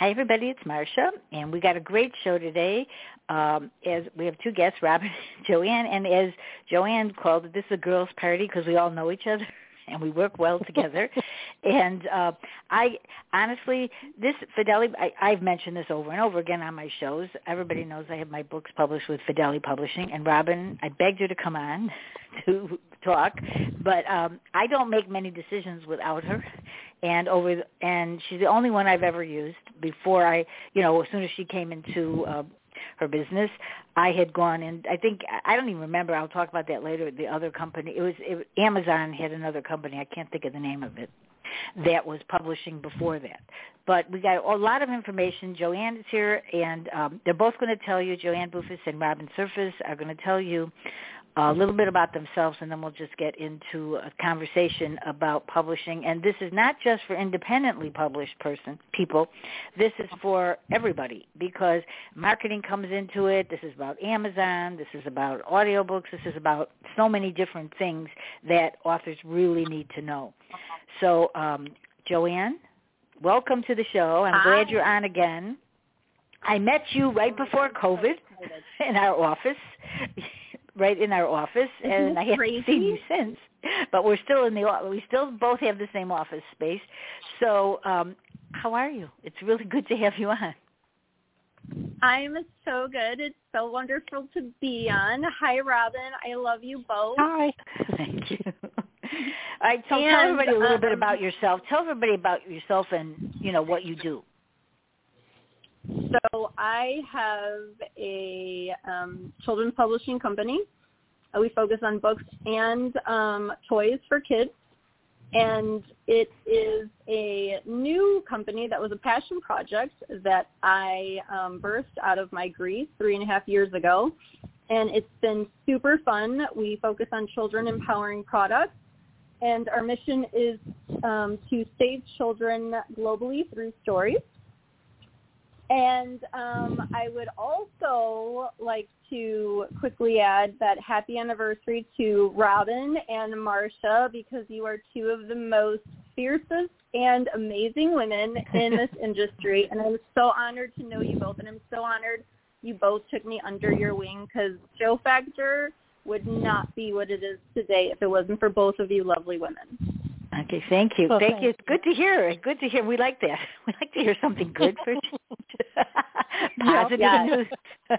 Hi everybody, it's Marsha, and we got a great show today. Um, as we have two guests, Robin and Joanne, and as Joanne called it, this is a girls' party because we all know each other and we work well together. and uh, I honestly, this Fideli, I, I've mentioned this over and over again on my shows. Everybody knows I have my books published with Fideli Publishing, and Robin, I begged her to come on to talk, but um, I don't make many decisions without her. And over the, and she's the only one I've ever used. Before I you know as soon as she came into uh, her business I had gone and I think I don't even remember. I'll talk about that later the other company. It was it, Amazon had another company. I can't think of the name of it. That was publishing before that. But we got a lot of information. Joanne is here and um, they're both going to tell you. Joanne Boufis and Robin Surface are going to tell you a little bit about themselves and then we'll just get into a conversation about publishing. And this is not just for independently published person people. This is for everybody because marketing comes into it. This is about amazon. This is about audiobooks. This is about so many different things that authors really need to know. So um, joanne welcome to the show. I'm Hi. glad you're on again. I met you right before covid in our office right in our office, Isn't and I haven't crazy? seen you since. But we're still in the we still both have the same office space. So, um, how are you? It's really good to have you on. I'm so good. It's so wonderful to be on. Hi, Robin. I love you both. Hi. Thank you. All right, so And, tell everybody a little bit um, about yourself. Tell everybody about yourself and you know what you do. So I have a um, children's publishing company. Uh, We focus on books and um, toys for kids. And it is a new company that was a passion project that I um, birthed out of my grief three and a half years ago. And it's been super fun. We focus on children empowering products. And our mission is um, to save children globally through stories. And um, I would also like to quickly add that happy anniversary to Robin and Marsha because you are two of the most fiercest and amazing women in this industry. And I'm so honored to know you both. And I'm so honored you both took me under your wing because Joe Factor would not be what it is today if it wasn't for both of you lovely women. Okay, thank you. Well, thank thank you. It's good to hear. Good to hear. We like that. We like to hear something good for. Positive Yes. news.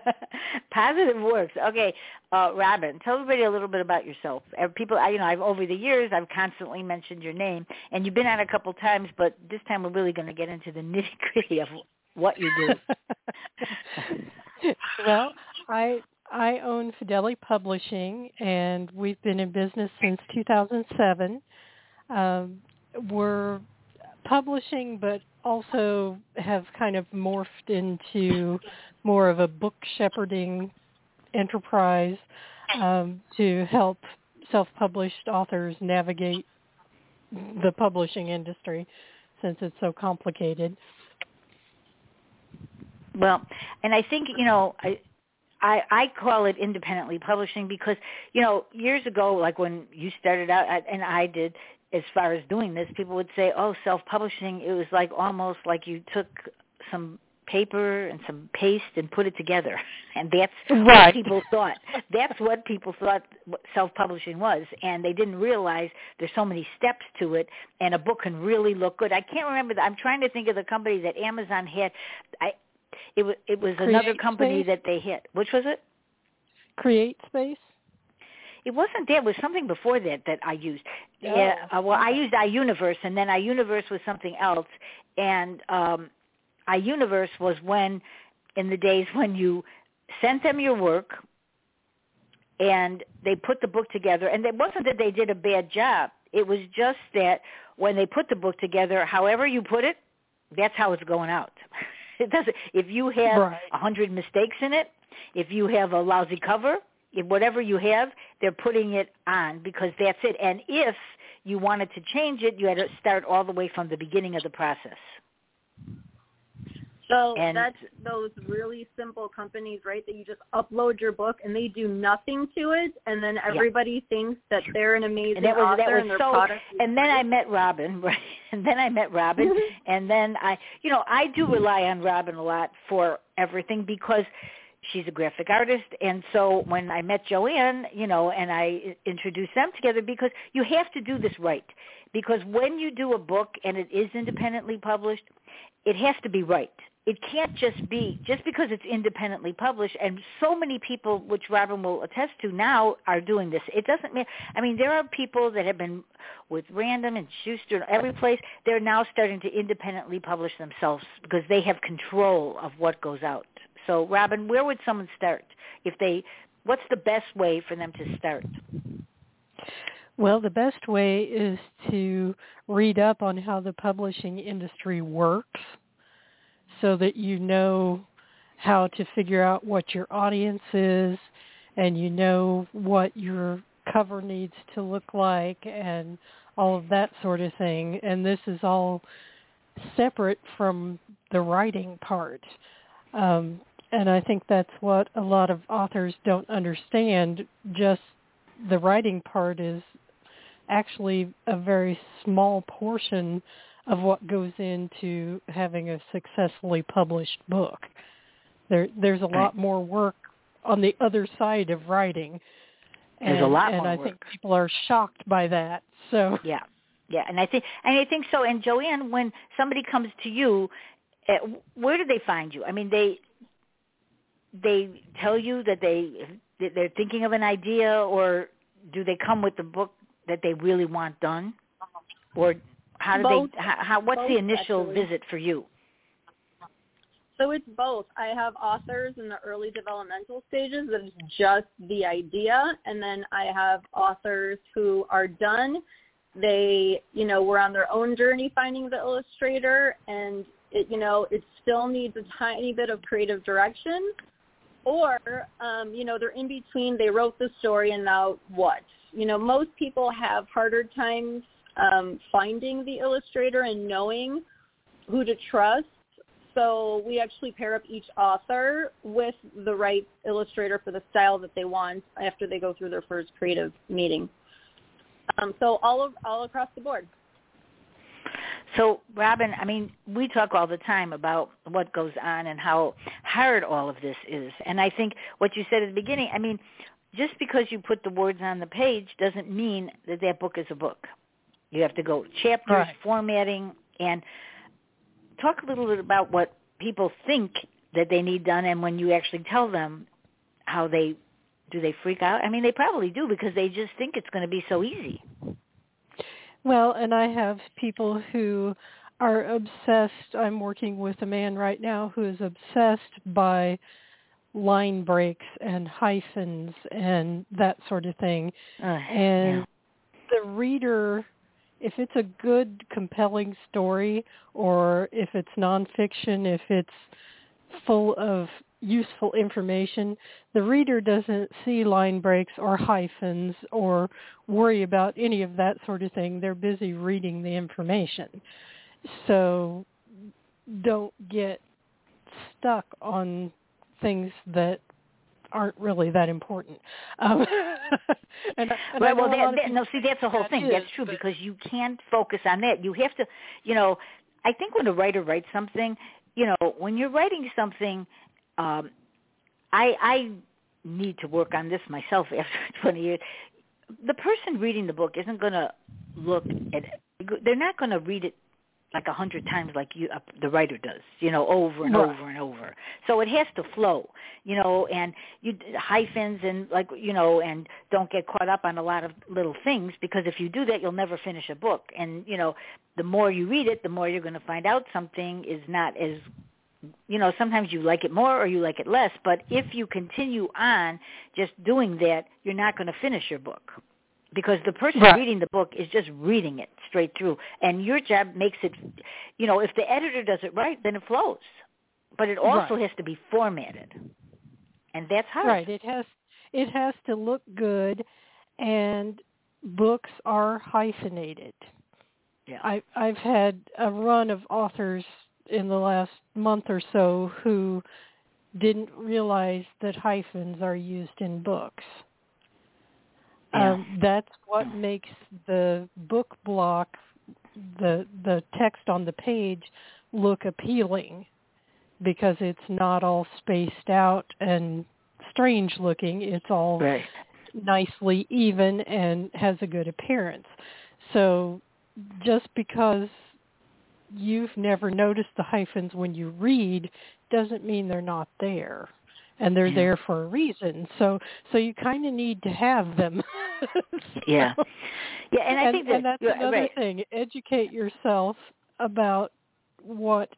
Positive works. Okay, uh, Robin, tell everybody a little bit about yourself. Uh, People, I, you know, I've over the years, I've constantly mentioned your name, and you've been on a couple times, but this time we're really going to get into the nitty gritty of what you do. well, I I own Fideli Publishing, and we've been in business since 2007. Um, we're publishing, but also have kind of morphed into more of a book shepherding enterprise um, to help self-published authors navigate the publishing industry since it's so complicated. Well, and I think you know, I, I I call it independently publishing because you know years ago, like when you started out, and I did, as far as doing this, people would say, "Oh, self-publishing." It was like almost like you took some paper and some paste and put it together and that's right. what people thought that's what people thought self-publishing was and they didn't realize there's so many steps to it and a book can really look good i can't remember the, i'm trying to think of the company that amazon had i it was it was Create another company Space? that they hit which was it Create space. It wasn't that. It was something before that that I used. Oh, yeah. Uh, well, I used iUniverse, and then iUniverse was something else. And um, iUniverse was when, in the days when you sent them your work, and they put the book together. And it wasn't that they did a bad job. It was just that when they put the book together, however you put it, that's how it's going out. It doesn't. If you have a Right. hundred mistakes in it, if you have a lousy cover, whatever you have, they're putting it on because that's it. And if you wanted to change it, you had to start all the way from the beginning of the process. So And- that's those really simple companies, right? That you just upload your book and they do nothing to it, and then everybody thinks that they're an amazing And that was author that was and their so. product. And then I met Robin, right? And then I met Robin, and then I, you know, I do rely on Robin a lot for everything because she's a graphic artist, and so when I met Joanne, you know, and I introduced them together because you have to do this right. Because when you do a book and it is independently published, it has to be right. It can't just be just because it's independently published and so many people which Robin will attest to now are doing this. It doesn't mean I mean there are people that have been with Random and Schuster and every place they're now starting to independently publish themselves because they have control of what goes out. So Robin, where would someone start if they what's the best way for them to start? Well, the best way is to read up on how the publishing industry works so that you know how to figure out what your audience is and you know what your cover needs to look like and all of that sort of thing. And this is all separate from the writing part. Um, and I think that's what a lot of authors don't understand. Just the writing part is actually a very small portion of what goes into having a successfully published book. There, there's a lot more work on the other side of writing. There's and, a lot and more I work. think people are shocked by that. So Yeah, yeah, and I think and I think so. And Joanne, when somebody comes to you, uh, where do they find you? I mean, they they tell you that they that they're thinking of an idea, or do they come with the book that they really want done, or how do Both. they? How, how what's the initial actually. visit for you? So it's both. I have authors in the early developmental stages that is just the idea, and then I have authors who are done. They, you know, were on their own journey finding the illustrator, and it, you know, it still needs a tiny bit of creative direction. Or, um, you know, they're in between. They wrote the story, and now what? You know, most people have harder times um, finding the illustrator and knowing who to trust so we actually pair up each author with the right illustrator for the style that they want after they go through their first creative meeting. Um, so all of, all across the board. So, Robin, I mean, we talk all the time about what goes on and how hard all of this is. And I think what you said at the beginning, I mean, just because you put the words on the page doesn't mean that that book is a book. You have to go chapters, Right. formatting, and talk a little bit about what people think that they need done and when you actually tell them how they do they freak out? I mean, they probably do because they just think it's going to be so easy. Well, and I have people who are obsessed. I'm working with a man right now who is obsessed by line breaks and hyphens and that sort of thing. Ugh, And the reader, if it's a good, compelling story, or if it's nonfiction, if it's full of useful information, the reader doesn't see line breaks or hyphens or worry about any of that sort of thing. They're busy reading the information. So don't get stuck on things that aren't really that important. Um, and, and Right. Well, that, that, no, see, that's the whole that thing. is, that's true but- because you can't focus on that. You have to, you know, I think when a writer writes something, you know, when you're writing something, um, I I need to work on this myself after 20 years. The person reading the book isn't going to look at. They're not going to read it like a hundred times like you uh, the writer does you know over and right. over and over so it has to flow you know and you hyphens and like you know and don't get caught up on a lot of little things because if you do that you'll never finish a book and you know the more you read it the more you're going to find out something is not as you know sometimes you like it more or you like it less but if you continue on just doing that you're not going to finish your book. Because the person right. reading the book is just reading it straight through and your job makes it you know if the editor does it right then it flows. But it also right. has to be formatted. And that's hard. Right. It has it has to look good and books are hyphenated. Yeah. I i've had a run of authors in the last month or so who didn't realize that hyphens are used in books yeah. um, that's what makes the book block, the the text on the page, look appealing, because it's not all spaced out and strange looking. It's all right. nicely even and has a good appearance. So just because you've never noticed the hyphens when you read doesn't mean they're not there and they're Yeah. there for a reason. So so you kind of need to have them. So- Yeah. Yeah, and I think that and that's another right. thing. Educate yourself about what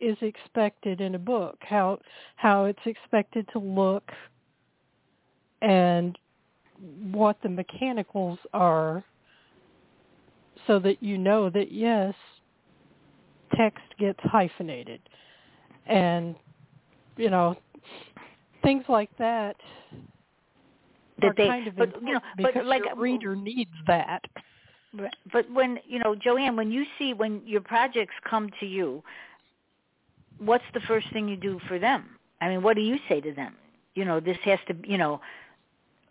is expected in a book, how how it's expected to look, and what the mechanicals are, so that you know that yes, text gets hyphenated, and you know things like that That they- kind of but, you know, but like- your uh, reader needs that. Right. But when you know, Joanne, when you see when your projects come to you, what's the first thing you do for them? I mean, what do you say to them? You know, this has to, you know,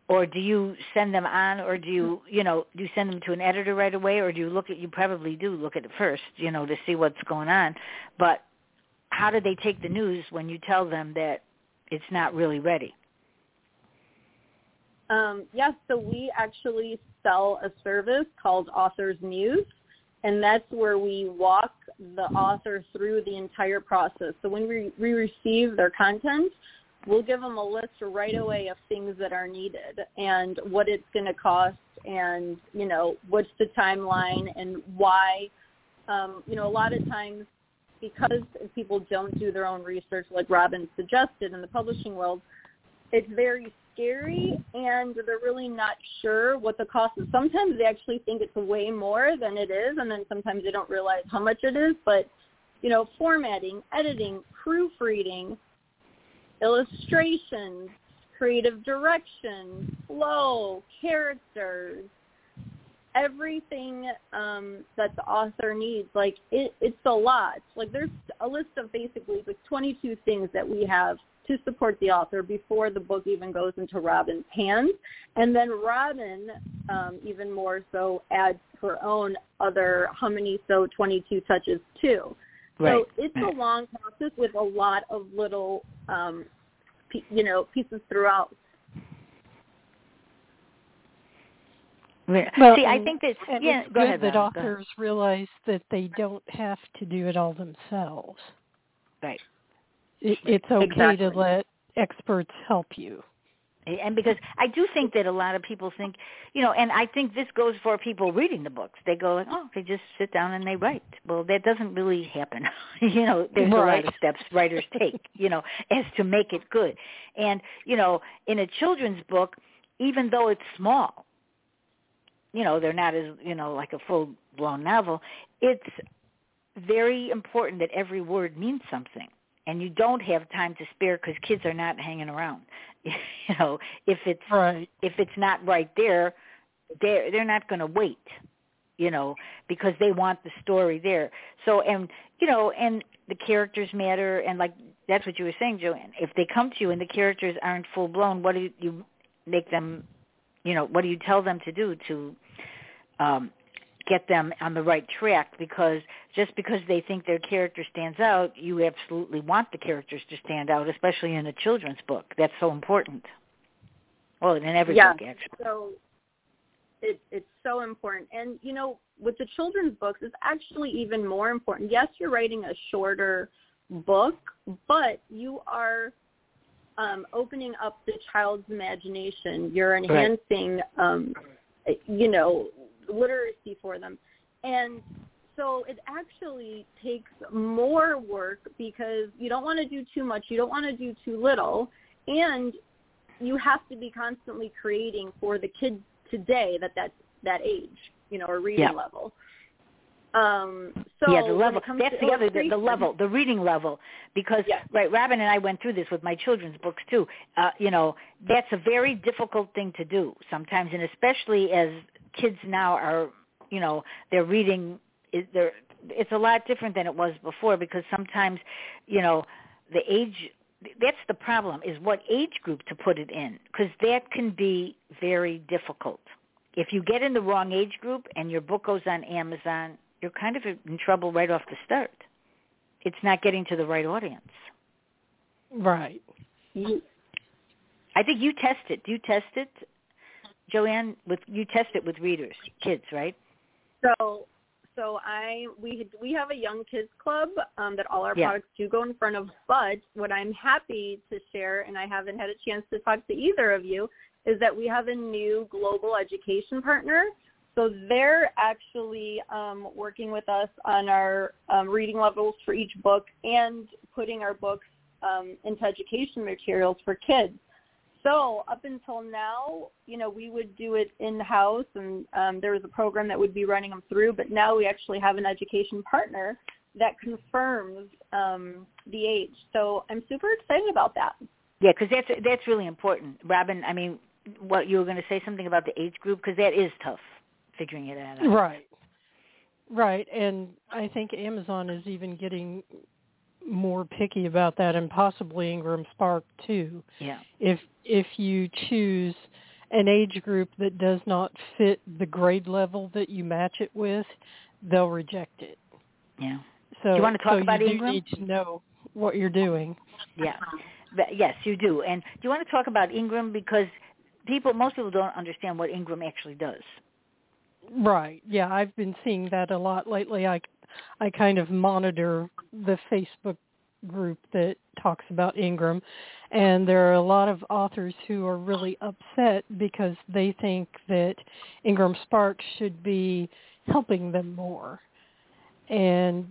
or do you send them on, or do you, you know, do you send them to an editor right away, or do you look at? You probably do look at it first, you know, to see what's going on. But how do they take the news when you tell them that it's not really ready? Um, yes, so we actually sell a service called Authors News, and that's where we walk the author through the entire process. So when we, we receive their content, we'll give them a list right away of things that are needed and what it's going to cost and, you know, what's the timeline and why. Um, you know, a lot of times because people don't do their own research like Robin suggested in the publishing world, it's very scary and they're really not sure what the cost is. Sometimes they actually think it's way more than it is and then sometimes they don't realize how much it is. But, you know, formatting, editing, proofreading, illustrations, creative direction, flow, characters, everything um, that the author needs. Like it, it's a lot. Like there's a list of basically like 22 things that we have to support the author before the book even goes into Robin's hands. And then Robin, um, even more so, adds her own other how many so 22 touches too. Right. So it's a long process with a lot of little, um, p- you know, pieces throughout. Yeah. Well, See, I think that And yeah. it's go good ahead, that Robin, go authors realize that they don't have to do it all themselves. Right. It, it's okay Exactly. to let experts help you. And because I do think that a lot of people think, you know, and I think this goes for people reading the books. They go like, oh, they just sit down and they write. Well, that doesn't really happen. you know, there's a lot of steps writers take, you know, as to make it good. And you know, in a children's book, even though it's small, you know, they're not as you know like a full blown novel. It's very important that every word means something and you don't have time to spare because kids are not hanging around. you know, if it's Right. if it's not right there, they're they're not going to wait. You know, because they want the story there. So and you know, and the characters matter, and like that's what you were saying, Joanne. If they come to you and the characters aren't full blown, what do you, you make them? You know, what do you tell them to do to um, get them on the right track? Because just because they think their character stands out, you absolutely want the characters to stand out, especially in a children's book. That's so important. Well, in every yeah, book, actually. So it, it's so important. And, you know, with the children's books, it's actually even more important. Yes, you're writing a shorter book, but you are um, opening up the child's imagination. You're enhancing, right. um, you know, literacy for them. And so it actually takes more work because you don't want to do too much, you don't want to do too little, and you have to be constantly creating for the kids today that that that age, you know, or reading yeah. level. Um, so yeah, the level. That's the other the, the, level, the reading level. Because yeah. right, Robin and I went through this with my children's books too. Uh, you know, that's a very difficult thing to do sometimes, and especially as kids now are, you know, they're reading. They're it's a lot different than it was before because sometimes, you know, the age that's the problem is what age group to put it in because that can be very difficult. If you get in the wrong age group and your book goes on Amazon, you're kind of in trouble right off the start. It's not getting to the right audience. Right. I think you test it. Do you test it, Joanne? With you test it with readers, kids, right? So so I we we have a young kids club um, that all our yeah. products do go in front of. But what I'm happy to share, and I haven't had a chance to talk to either of you, is that we have a new global education partner. So they're actually um, working with us on our um, reading levels for each book and putting our books um, into education materials for kids. So up until now, you know, we would do it in house, and um, there was a program that would be running them through. But now we actually have an education partner that confirms um, the age. So I'm super excited about that. Yeah, because that's that's really important, Robin. I mean, what you were going to say something about the age group because that is tough figuring it out. Right. Right, and I think Amazon is even getting more picky about that and possibly Ingram Spark too. Yeah. If if you choose an age group that does not fit the grade level that you match it with, they'll reject it. Yeah. So do you want to talk so about you Ingram? need to know what you're doing. Yeah. Yes, you do. And do you want to talk about Ingram because people most people don't understand what Ingram actually does. Right. Yeah, I've been seeing that a lot lately. I I kind of monitor the Facebook group that talks about Ingram and there are a lot of authors who are really upset because they think that Ingram Spark should be helping them more. And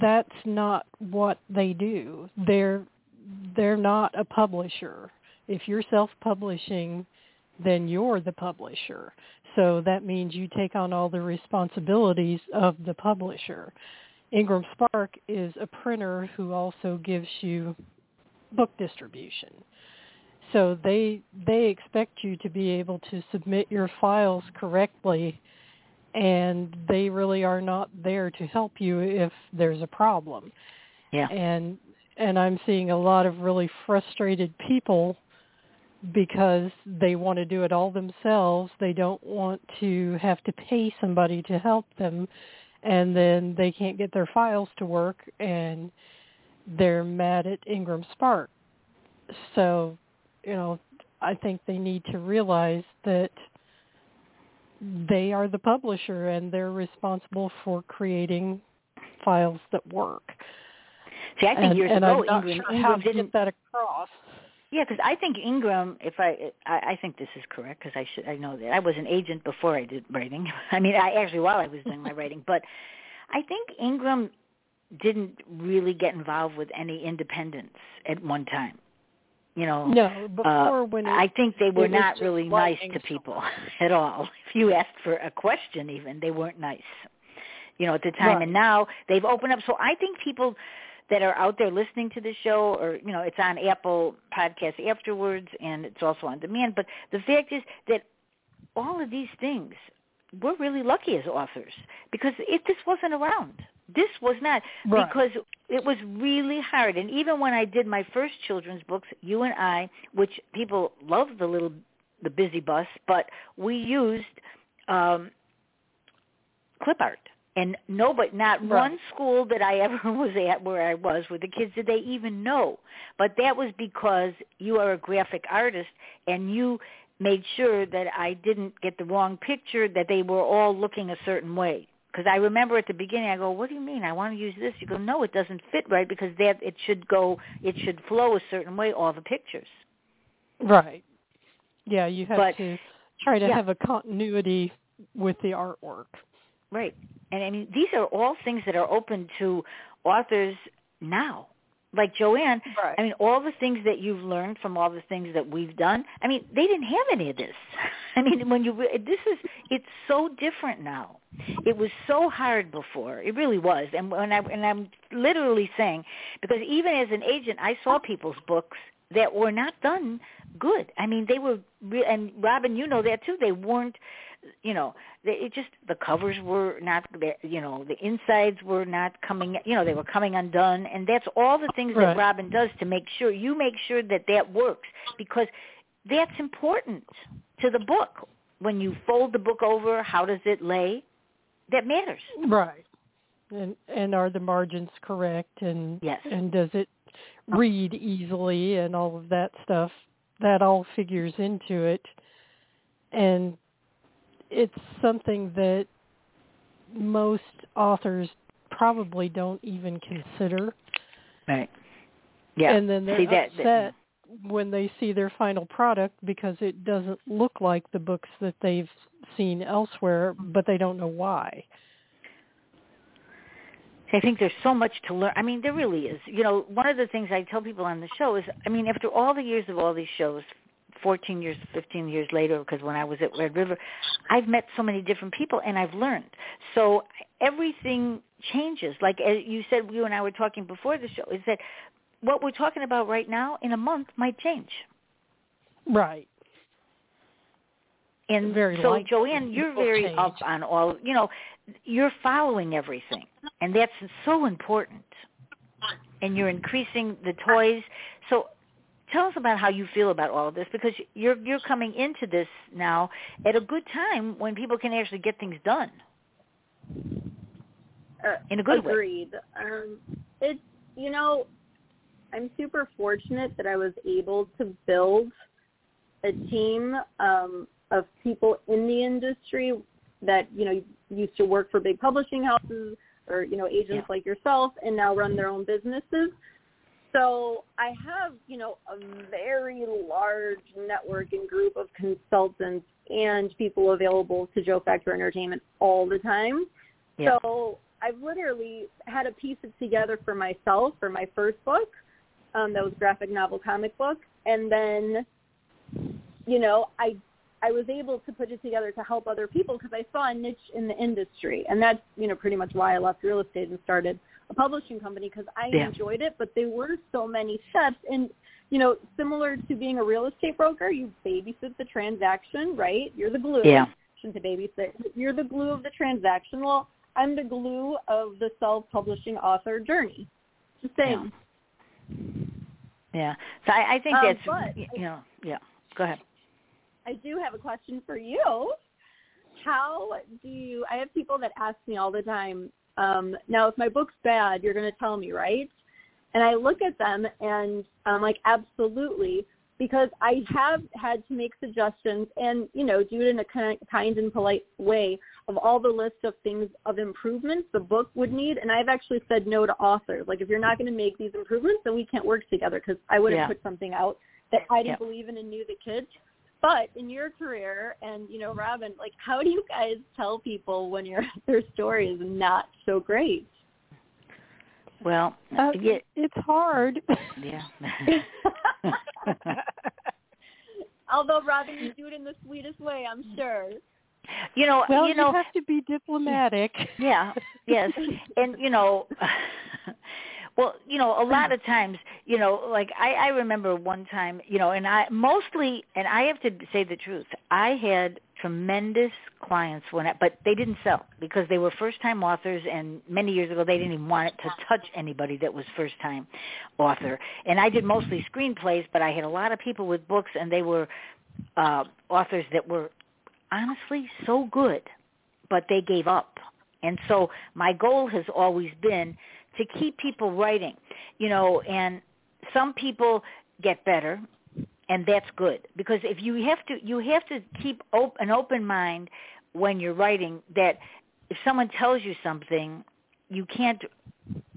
that's not what they do. They're they're not a publisher. If you're self-publishing, then you're the publisher. So that means you take on all the responsibilities of the publisher. Ingram Spark is a printer who also gives you book distribution. So they they expect you to be able to submit your files correctly and they really are not there to help you if there's a problem. Yeah. And and I'm seeing a lot of really frustrated people because they want to do it all themselves. They don't want to have to pay somebody to help them and then they can't get their files to work and they're mad at Ingram Spark. So, you know, I think they need to realize that they are the publisher and they're responsible for creating files that work. See, I think and, years and ago I'm not Ingram, sure how to didn't get that across. Yeah, because I think Ingram, if I, I, I think this is correct because I should, I know that I was an agent before I did writing. I mean, I actually while I was doing my writing, but I think Ingram didn't really get involved with any independents at one time. You know, no, before uh, when it, I think they were not really nice to people at all. If you asked for a question, even they weren't nice. You know, at the time, Right. and now they've opened up. So I think people that are out there listening to the show, or you know, it's on Apple Podcasts afterwards, and it's also on demand. But the fact is that all of these things we're really lucky as authors because if this wasn't around this was not Right. because it was really hard and even when i did my first children's books you and i which people love the little the busy bus but we used um clip art and nobody, not Right. one school that I ever was at where I was with the kids did they even know. But that was because you are a graphic artist and you made sure that I didn't get the wrong picture, that they were all looking a certain way. Because I remember at the beginning, I go, "What do you mean? I want to use this." You go, "No, it doesn't fit right because that it should go, it should flow a certain way. All the pictures." Right. Yeah, you have But- to try to yeah. have a continuity with the artwork. Right. And I mean, these are all things that are open to authors now. Like Joanne, Right. I mean, all the things that you've learned from all the things that we've done. I mean, they didn't have any of this. I mean, when you this is it's so different now. It was so hard before. It really was. And when I and I'm literally saying because even as an agent, I saw people's books that were not done good. I mean, they were re- and Robin, you know that too. They weren't you know, it just the covers were not. You know, the insides were not coming. You know, they were coming undone, and that's all the things Right. that Robin does to make sure you make sure that that works because that's important to the book. When you fold the book over, how does it lay? That matters. Right. And and are the margins correct and Yes. and does it read easily and all of that stuff. That all figures into it. And it's something that most authors probably don't even consider. Right. Yeah. And then they're See, that- upset that- when they see their final product because it doesn't look like the books that they've seen elsewhere, but they don't know why. I think there's so much to learn. I mean, there really is. You know, one of the things I tell people on the show is, I mean, after all the years of all these shows, 14 years, 15 years later, because when I was at Red River, I've met so many different people and I've learned. So everything changes. Like as you said, you and I were talking before the show, is that what we're talking about right now in a month might change. Right. And Very so, likely Joanne, you're very change. up on all. You know, you're following everything, and that's so important. And you're increasing the toys. So, tell us about how you feel about all of this, because you're you're coming into this now at a good time when people can actually get things done Uh, in a good way. Agreed. Um, it's you know, I'm super fortunate that I was able to build a team um, of people in the industry that you know used to work for big publishing houses or you know agents Yeah. like yourself and now run their own businesses. So I have you know a very large network and group of consultants and people available to Joe Factor Entertainment all the time. Yeah. So I've literally had to piece it together for myself for my first book. Um, that was graphic novel comic book, and then, you know, I I was able to put it together to help other people because I saw a niche in the industry, and that's you know pretty much why I left real estate and started a publishing company because I Yeah. enjoyed it. But there were so many steps, and you know, similar to being a real estate broker, you babysit the transaction, right? You're the glue Yeah. shouldn't say babysit. You're the glue of the transaction. Well, I'm the glue of the self-publishing author journey. Just saying. Yeah. So I, I think Um, that's you know. Yeah. Go ahead. I do have a question for you. How do you? I have people that ask me all the time. Um, now, if my book's bad, you're going to tell me, right? And I look at them and I'm like, absolutely, because I have had to make suggestions and you know do it in a kind, kind and polite way of all the list of things of improvements the book would need. And I've actually said no to authors. Like, if you're not going to make these improvements, then we can't work together because I would have Yeah. put something out that I didn't Yep. believe in and knew the kids. But in your career, and you know, Robin, like, how do you guys tell people when your their story is not so great? Well, Uh, yeah. It's hard. Yeah. Although Robin, you do it in the sweetest way, I'm sure. you know, well, you know, have to be diplomatic. Yeah, yes. And you know well, you know, a lot of times, you know, like I, I remember one time, you know, and I mostly and I have to say the truth, I had tremendous clients when I, but they didn't sell because they were first time authors and many years ago they didn't even want it to touch anybody that was first time author. And I did mostly screenplays, but I had a lot of people with books and they were uh authors that were honestly so good, but they gave up And so my goal has always been to keep people writing, you know, and some people get better and that's good. Because if you have to you have to keep op- an open mind when you're writing that if someone tells you something you can't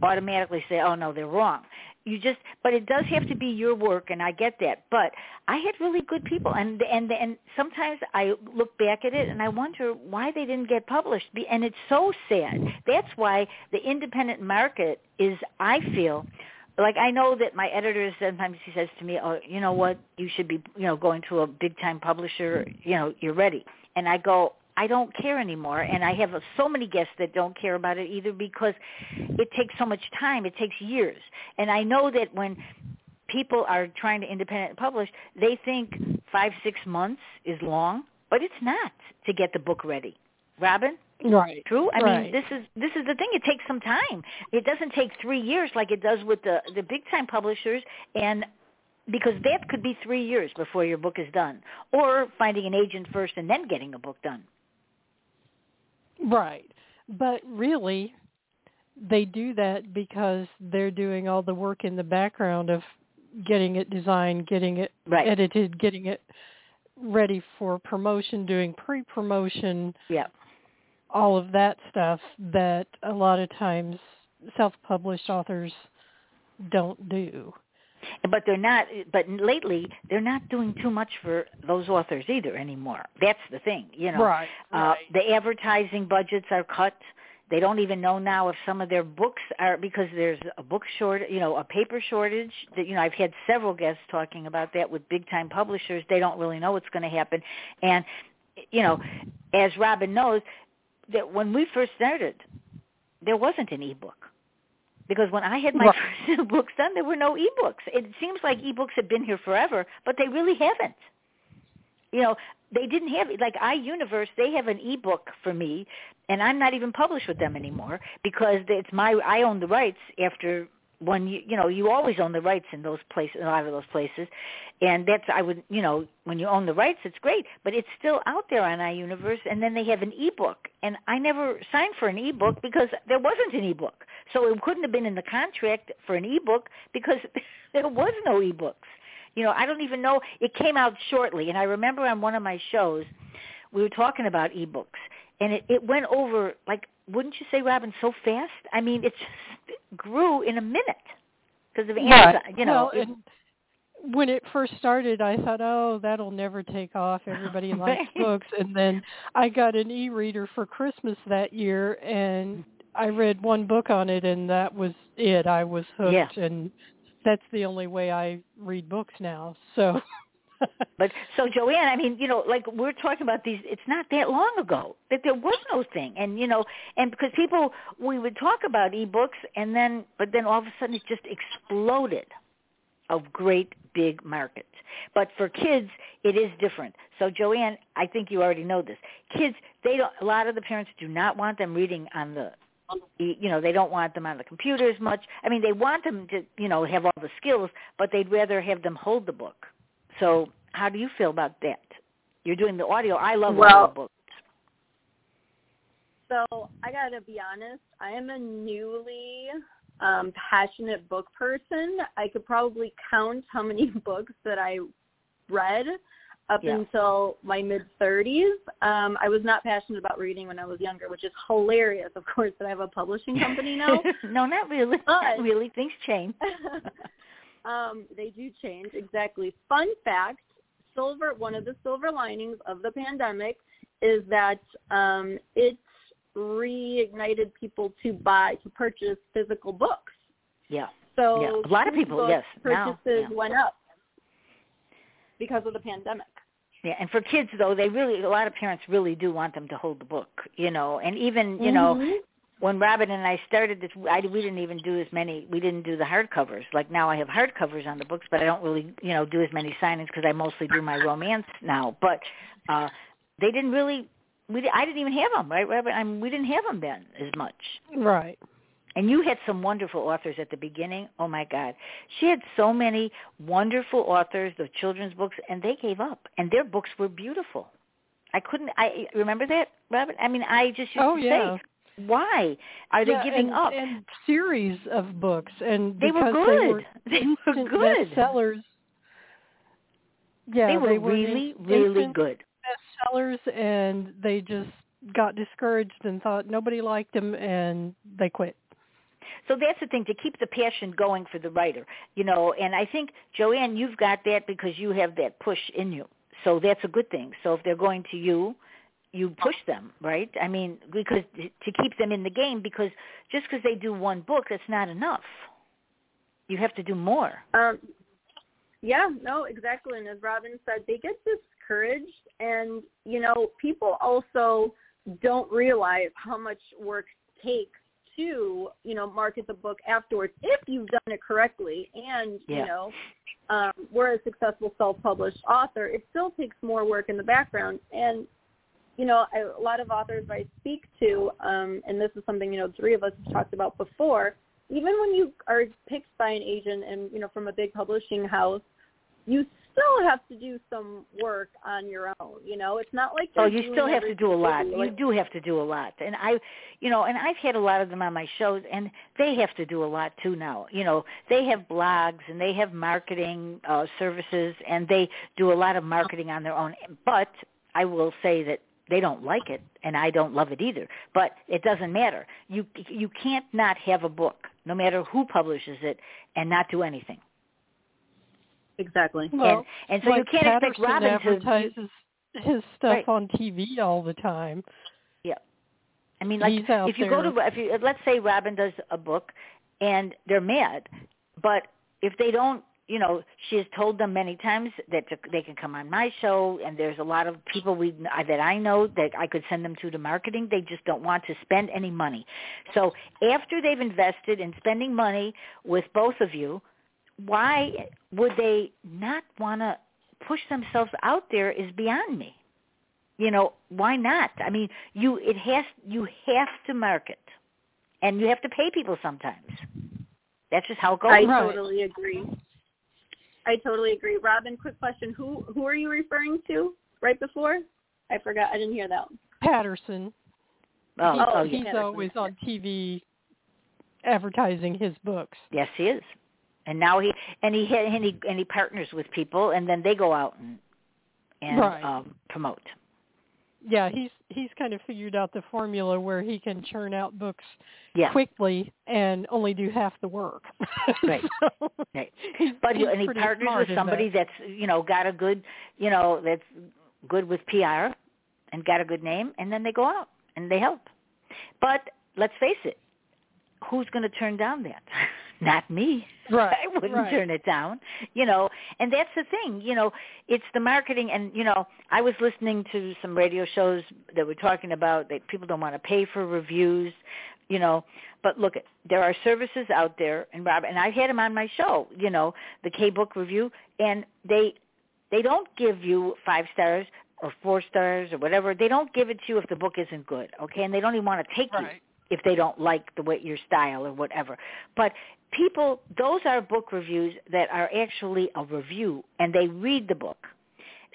automatically say oh no they're wrong you just but it does have to be your work and I get that but I had really good people and and and sometimes I look back at it and I wonder why they didn't get published and it's so sad that's why the independent market is I feel like I know that my editor sometimes he says to me, "Oh, you know what? You should be, you know, going to a big time publisher. You know, you're ready." And I go, "I don't care anymore." And I have so many guests that don't care about it either because it takes so much time. It takes years. And I know that when people are trying to independent publish, they think five, six months is long, but it's not to get the book ready. Robin? Right. True. I right. mean, this is this is the thing. It takes some time. It doesn't take three years like it does with the the big time publishers, and because that could be three years before your book is done, or finding an agent first and then getting a book done. Right. But really, they do that because they're doing all the work in the background of getting it designed, getting it right. edited, getting it ready for promotion, doing pre-promotion. Yeah all of that stuff that a lot of times self-published authors don't do. But they're not. But lately, they're not doing too much for those authors either anymore. That's the thing, you know. Right. right. Uh, the advertising budgets are cut. They don't even know now if some of their books are because there's a book short, you know, a paper shortage. That you know, I've had several guests talking about that with big time publishers. They don't really know what's going to happen, and you know, as Robin knows, that when we first started, there wasn't an ebook. Because when I had my right. first books done, there were no ebooks. It seems like ebooks have been here forever, but they really haven't. You know, they didn't have like iUniverse. They have an ebook for me, and I'm not even published with them anymore because it's my I own the rights after when you you know you always own the rights in those places in a lot of those places. And that's i would you know when you own the rights it's great. But it's still out there on iUniverse and then they have an ebook. And i never signed for an ebook because there wasn't an ebook. So it couldn't have been in the contract for an ebook because there was no ebooks. You know i don't even know. It came out shortly. And i remember on one of my shows we were talking about ebooks. And it, it went over like wouldn't you say, Robin, so fast? I mean, it just grew in a minute because of Amazon. Right. You know, well, and when it first started, I thought, oh, that'll never take off. Everybody likes books. And then I got an e-reader for Christmas that year, and I read one book on it, and that was it. I was hooked, yeah. and that's the only way I read books now. So. but so Joanne, I mean, you know, like we're talking about these. It's not that long ago that there was no thing, and you know, and because people we would talk about ebooks, and then but then all of a sudden it just exploded of great big markets. But for kids, it is different. So Joanne, I think you already know this. Kids, they don't. A lot of the parents do not want them reading on the you know they don't want them on the computer as much i mean they want them to you know have all the skills but they'd rather have them hold the book so how do you feel about that? You're doing the audio. I love well, audiobooks. So I got to be honest. I am a newly um, passionate book person. I could probably count how many books that I read up yeah. until my mid 30s. Um, I was not passionate about reading when I was younger, which is hilarious, of course, that I have a publishing company now. no, not really. But, not really. Things change. Um, they do change, exactly. Fun fact, silver one of the silver linings of the pandemic is that um, it reignited people to buy to purchase physical books. Yeah. So yeah. a lot of people, yes, purchases now, yeah. went up because of the pandemic. Yeah, and for kids though, they really a lot of parents really do want them to hold the book, you know, and even you mm-hmm. know when Robin and I started this, I, we didn't even do as many. We didn't do the hardcovers. Like now, I have hardcovers on the books, but I don't really, you know, do as many signings because I mostly do my romance now. But uh they didn't really. We I didn't even have them, right, Robin? I mean, we didn't have them then as much. Right. And you had some wonderful authors at the beginning. Oh my God, she had so many wonderful authors, the children's books, and they gave up, and their books were beautiful. I couldn't. I remember that, Robin. I mean, I just used oh, to yeah. say Why are they giving and, up? And series of books, and they were good. they were They were good. bestsellers. Yeah, they were, they were really, really good. bestsellers, and they just got discouraged and thought nobody liked them, and they quit. So that's the thing to keep the passion going for the writer, you know. And I think Joanne, you've got that because you have that push in you. So that's a good thing. So if they're going to you, you push them, right? I mean, because to keep them in the game, because just because they do one book, that's not enough. You have to do more. Um, yeah, no, exactly. And as Robin said, they get discouraged, and you know, people also don't realize how much work takes to you know market the book afterwards if you've done it correctly and Yeah. you know um we're a successful self-published author it still takes more work in the background and you know I, a lot of authors I speak to um and this is something you know three of us have talked about before even when you are picked by an agent and you know from a big publishing house you still have to do some work on your own you know it's not like Oh, you still have to do a lot. you You do have to do a lot. And I, you know, and I've had a lot of them on my shows, and they have to do a lot too now. You know, they have blogs and they have marketing uh, services, and they do a lot of marketing on their own. But I will say that they don't like it, and I don't love it either. But it doesn't matter. You you can't not have a book, no matter who publishes it, and not do anything. exactly Well, and, and so like you can't expect Patterson Robin to. advertises his stuff Right. on TV all the time. Yeah. I mean, like He's out if you go to there. if you let's say Robin does a book, and they're mad, but if they don't, you know, she has told them many times that they can come on my show, and there's a lot of people we uh, that I know that I could send them to to marketing. They just don't want to spend any money. So after they've invested in spending money with both of you, why would they not want to push themselves out there? Is beyond me you know why not i mean you it has you have to market and you have to pay people sometimes that's just how it goes I Right. totally agree. I totally agree. Robin, quick question. Who who are you referring to right before? I forgot. I didn't hear that. one. Patterson, oh, he- oh he's yeah. Patterson. always on TV advertising his books. yes he is and now he and he and he and he partners with people and then they go out and and Right. um promote Yeah, he's he's kind of figured out the formula where he can churn out books yeah quickly and only do half the work. Right. So, Right. but he, and he partners with somebody that. that's you know got a good you know that's good with PR and got a good name, and then they go out and they help. But let's face it, who's going to turn down that? Not me. Right, I wouldn't right. turn it down, you know. And that's the thing, you know. It's the marketing, and you know, I was listening to some radio shows that were talking about that people don't want to pay for reviews, you know. But look, there are services out there, and Rob, and I've had them on my show, you know, the K Book Review, and they they don't give you five stars or four stars or whatever. They don't give it to you if the book isn't good, okay? And they don't even want to take you Right. If they don't like the way your style or whatever. But people, those are book reviews that are actually a review, and they read the book.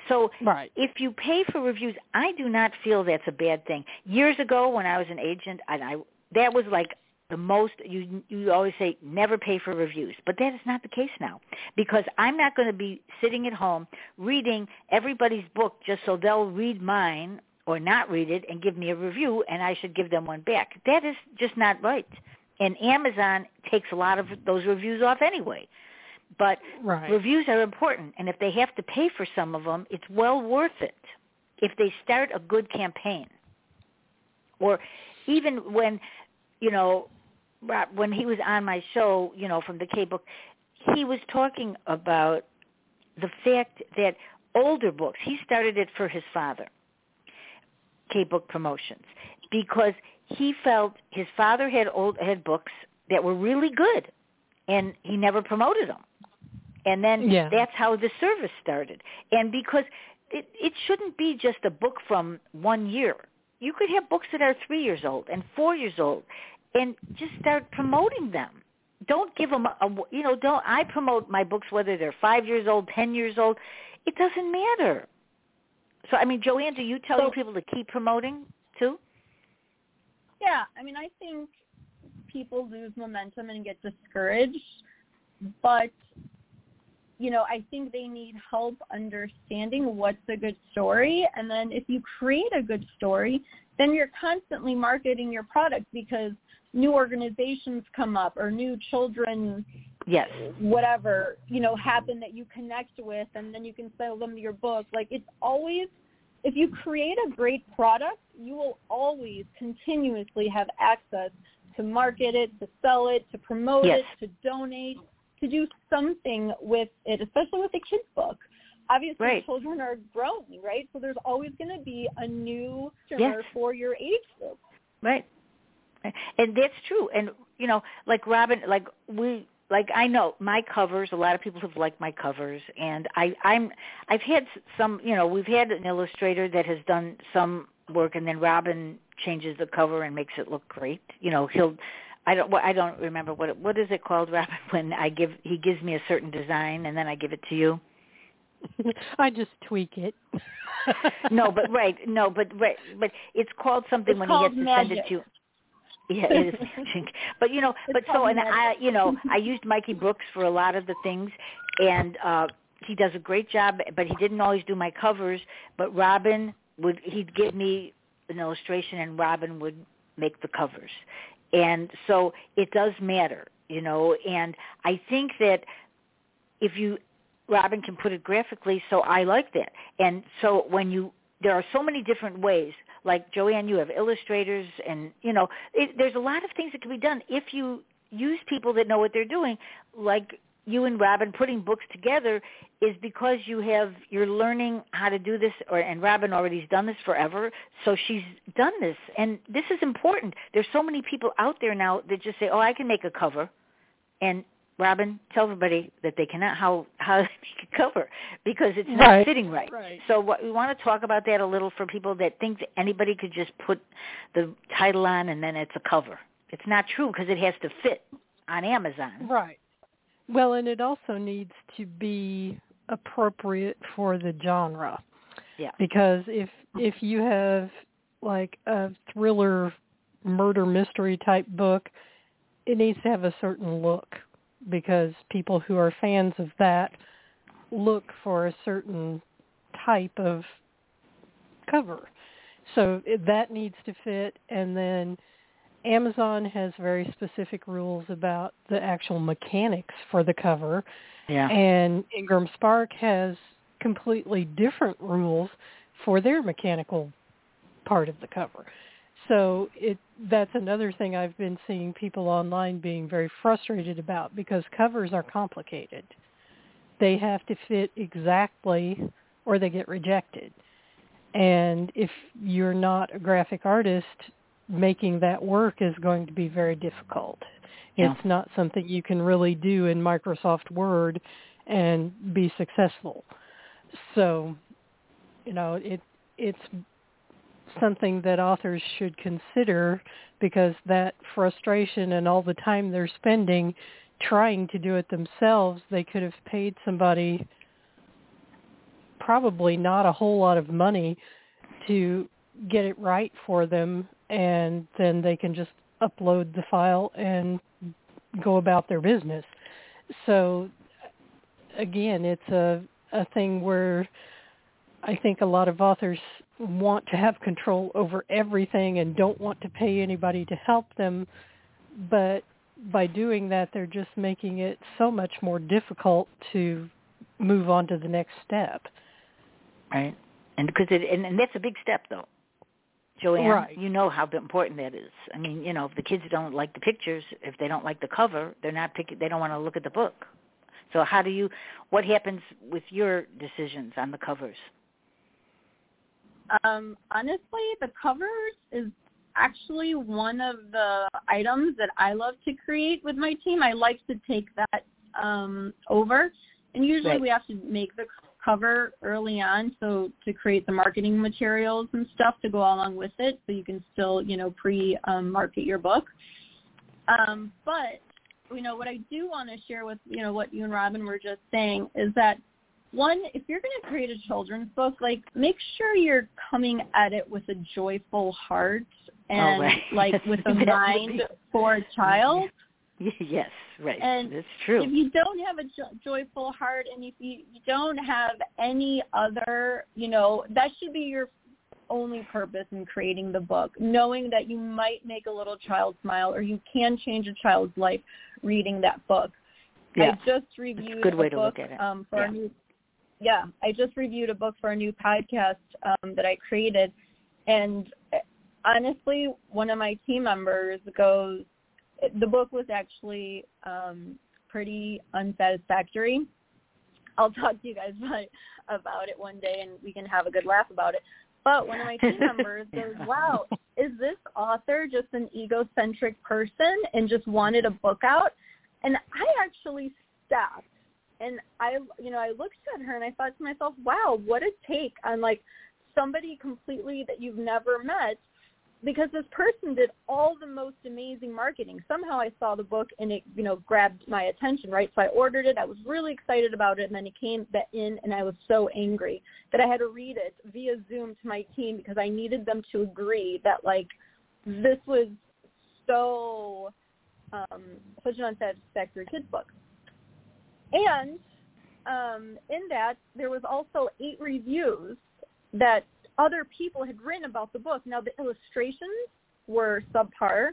So Right. if you pay for reviews, I do not feel that's a bad thing. Years ago, when I was an agent, and I that was like the most you you always say never pay for reviews, but that is not the case now because I'm not going to be sitting at home reading everybody's book just so they'll read mine or not read it and give me a review and I should give them one back. That is just not right. And Amazon takes a lot of those reviews off anyway. But Right. reviews are important and if they have to pay for some of them, it's well worth it if they start a good campaign. Or even when, you know, Rob- when he was on my show, you know, from the K book, he was talking about the fact that older books, he started it for his father, K book promotions, because he felt his father had old had books that were really good, and he never promoted them. And then Yeah. that's how the service started. And because it it shouldn't be just a book from one year. You could have books that are three years old and four years old, and just start promoting them. Don't give them a, a you know don't I promote my books whether they're five years old, ten years old, it doesn't matter. So I mean, Joanne, do you tell So- people to keep promoting too? Yeah, I mean, I think people lose momentum and get discouraged, but you know, I think they need help understanding what's a good story. And then if you create a good story, then you're constantly marketing your product because new organizations come up or new children yes. whatever you know happen that you connect with and then you can sell them your book. Like it's always if you create a great product you will always continuously have access to market it to sell it to promote yes. it to donate to do something with it especially with a kid's book. Obviously right. children are growing right? So there's always going to be a new yes. for your age group. Right. And that's true. And you know like robin like we like I know my covers. A lot of people have liked my covers, and I, I'm I've had some. You know, we've had an illustrator that has done some work, and then Robin changes the cover and makes it look great. You know, he'll. I don't. I don't remember what it, what is it called, Robin? When I give he gives me a certain design, and then I give it to you. I just tweak it. no, but right, no, but right, but it's called something it's when called he has to magic. send it to you. Yeah, it is magic. But you know, but so and I, you know, I used Mikey Brooks for a lot of the things, and uh he does a great job. But he didn't always do my covers. But Robin would he'd give me an illustration, and Robin would make the covers. And so it does matter, you know. And I think that if you Robin can put it graphically, so I like that. And so when you there are so many different ways like Joanne, you have illustrators, and you know, it, there's a lot of things that can be done. If you use people that know what they're doing, like you and Robin putting books together is because you have you're learning how to do this or and Robin already's done this forever so she's done this. And this is important. There's so many people out there now that just say oh I can make a cover and Robin, tell everybody that they cannot how how make a cover because it's not right. sitting right. right. So what we want to talk about that a little for people that think that anybody could just put the title on and then it's a cover. It's not true because it has to fit on Amazon. Right. Well, and it also needs to be appropriate for the genre. Yeah. Because if if you have like a thriller murder mystery type book, it needs to have a certain look because people who are fans of that look for a certain type of cover. So that needs to fit and then Amazon has very specific rules about the actual mechanics for the cover. Yeah. And Ingram Spark has completely different rules for their mechanical part of the cover. So it that's another thing I've been seeing people online being very frustrated about because covers are complicated. They have to fit exactly or they get rejected. And if you're not a graphic artist, making that work is going to be very difficult. Yeah. It's not something you can really do in Microsoft Word and be successful. So, you know, it it's something that authors should consider because that frustration and all the time they're spending trying to do it themselves, they could have paid somebody probably not a whole lot of money to get it right for them and then they can just upload the file and go about their business. So again, it's a a thing where I think a lot of authors want to have control over everything and don't want to pay anybody to help them, but by doing that they're just making it so much more difficult to move on to the next step. Right. And because it and, and that's a big step though. Joanne, right. you know how important that is. I mean, you know, if the kids don't like the pictures, if they don't like the cover, they're not picking they don't want to look at the book. So how do you what happens with your decisions on the covers? Um, honestly, the covers is actually one of the items that I love to create with my team. I like to take that um, over, and usually right. we have to make the cover early on, so to create the marketing materials and stuff to go along with it, so you can still, you know, pre-market um, your book. Um, but you know, what I do want to share with you know what you and Robin were just saying is that one, if you're going to create a children's book, like make sure you're coming at it with a joyful heart and oh, right. like with a mind for a child. Yes, right. And That's true. If you don't have a jo- joyful heart, and if you, you don't have any other, you know, that should be your only purpose in creating the book, knowing that you might make a little child smile or you can change a child's life reading that book. Yeah. I just reviewed good way a to book look at it. Um, for Yeah. a new yeah, I just reviewed a book for a new podcast um, that I created, and uh, honestly, one of my team members goes, the book was actually um, pretty unsatisfactory. I'll talk to you guys about it, about it one day, and we can have a good laugh about it. But one of my team members goes, "Wow, is this author just an egocentric person and just wanted a book out?" And I actually stopped and I, you know, I looked at her and I thought to myself, "Wow, what a take on like somebody completely that you've never met." Because this person did all the most amazing marketing. Somehow I saw the book and it, you know, grabbed my attention, right? So I ordered it. I was really excited about it, and then it came in, and I was so angry that I had to read it via Zoom to my team because I needed them to agree that like this was so um, such an unsatisfactory kids book. And um, in that, there was also eight reviews that other people had written about the book. Now, the illustrations were subpar.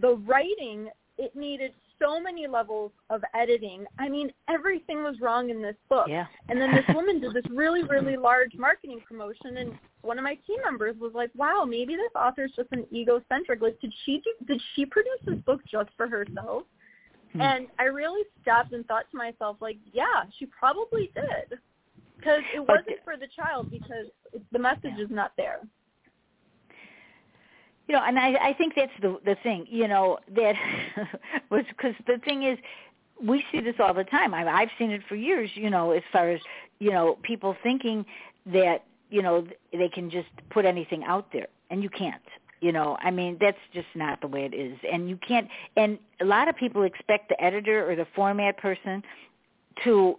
The writing, it needed so many levels of editing. I mean, everything was wrong in this book. Yeah. And then this woman did this really, really large marketing promotion, and one of my team members was like, "Wow, maybe this author's just an egocentric. Like, did she do, did she produce this book just for herself?" Hmm. And I really stopped and thought to myself, like, yeah, she probably did. Because it wasn't for the child because the message Yeah. is not there. You know, and I I think that's the the thing. You know that was because the thing is, we see this all the time. I, I've seen it for years. You know, as far as you know, people thinking that you know they can just put anything out there, and you can't. You know, I mean that's just not the way it is, and you can't. And a lot of people expect the editor or the format person to,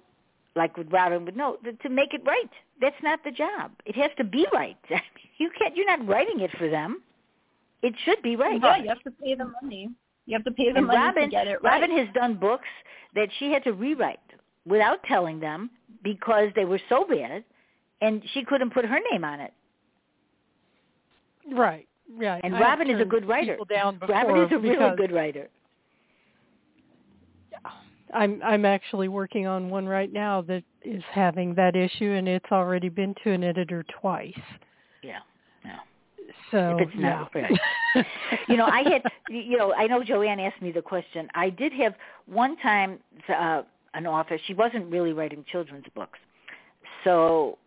like with Robin would know, to make it right. That's not the job. It has to be right. You can't. You're not writing it for them. It should be right. Yeah, you have to pay the money. You have to pay the and money Robin, to get it right. Robin has done books that she had to rewrite without telling them because they were so bad, and she couldn't put her name on it. Right. Right. And I Robin is a good writer. Robin is a really good writer. I'm I'm actually working on one right now that is having that issue, and it's already been to an editor twice. Yeah. Yeah. So If it's not yeah. right. you know, I had, you know, I know Joanne asked me the question. I did have one time uh, an author. She wasn't really writing children's books, so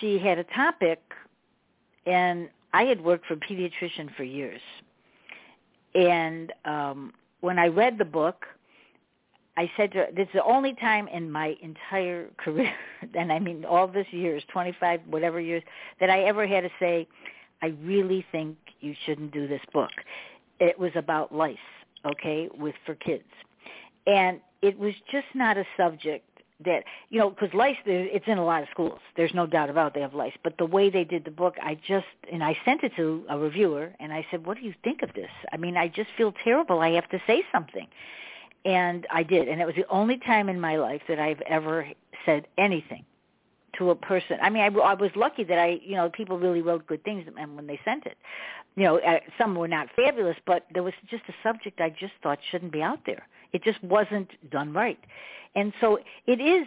she had a topic, and I had worked for a pediatrician for years, and um, when I read the book. I said to her, this is the only time in my entire career, and I mean all this years, 25, whatever years, that I ever had to say, I really think you shouldn't do this book. It was about lice, okay, with for kids, and it was just not a subject that you know because lice there it's in a lot of schools. There's no doubt about it, they have lice, but the way they did the book, I just and I sent it to a reviewer, and I said, what do you think of this? I mean, I just feel terrible. I have to say something. And I did, and it was the only time in my life that I've ever said anything to a person. I mean, I, I was lucky that I, you know, people really wrote good things, and when they sent it, you know, uh, some were not fabulous, but there was just a subject I just thought shouldn't be out there. It just wasn't done right, and so it is.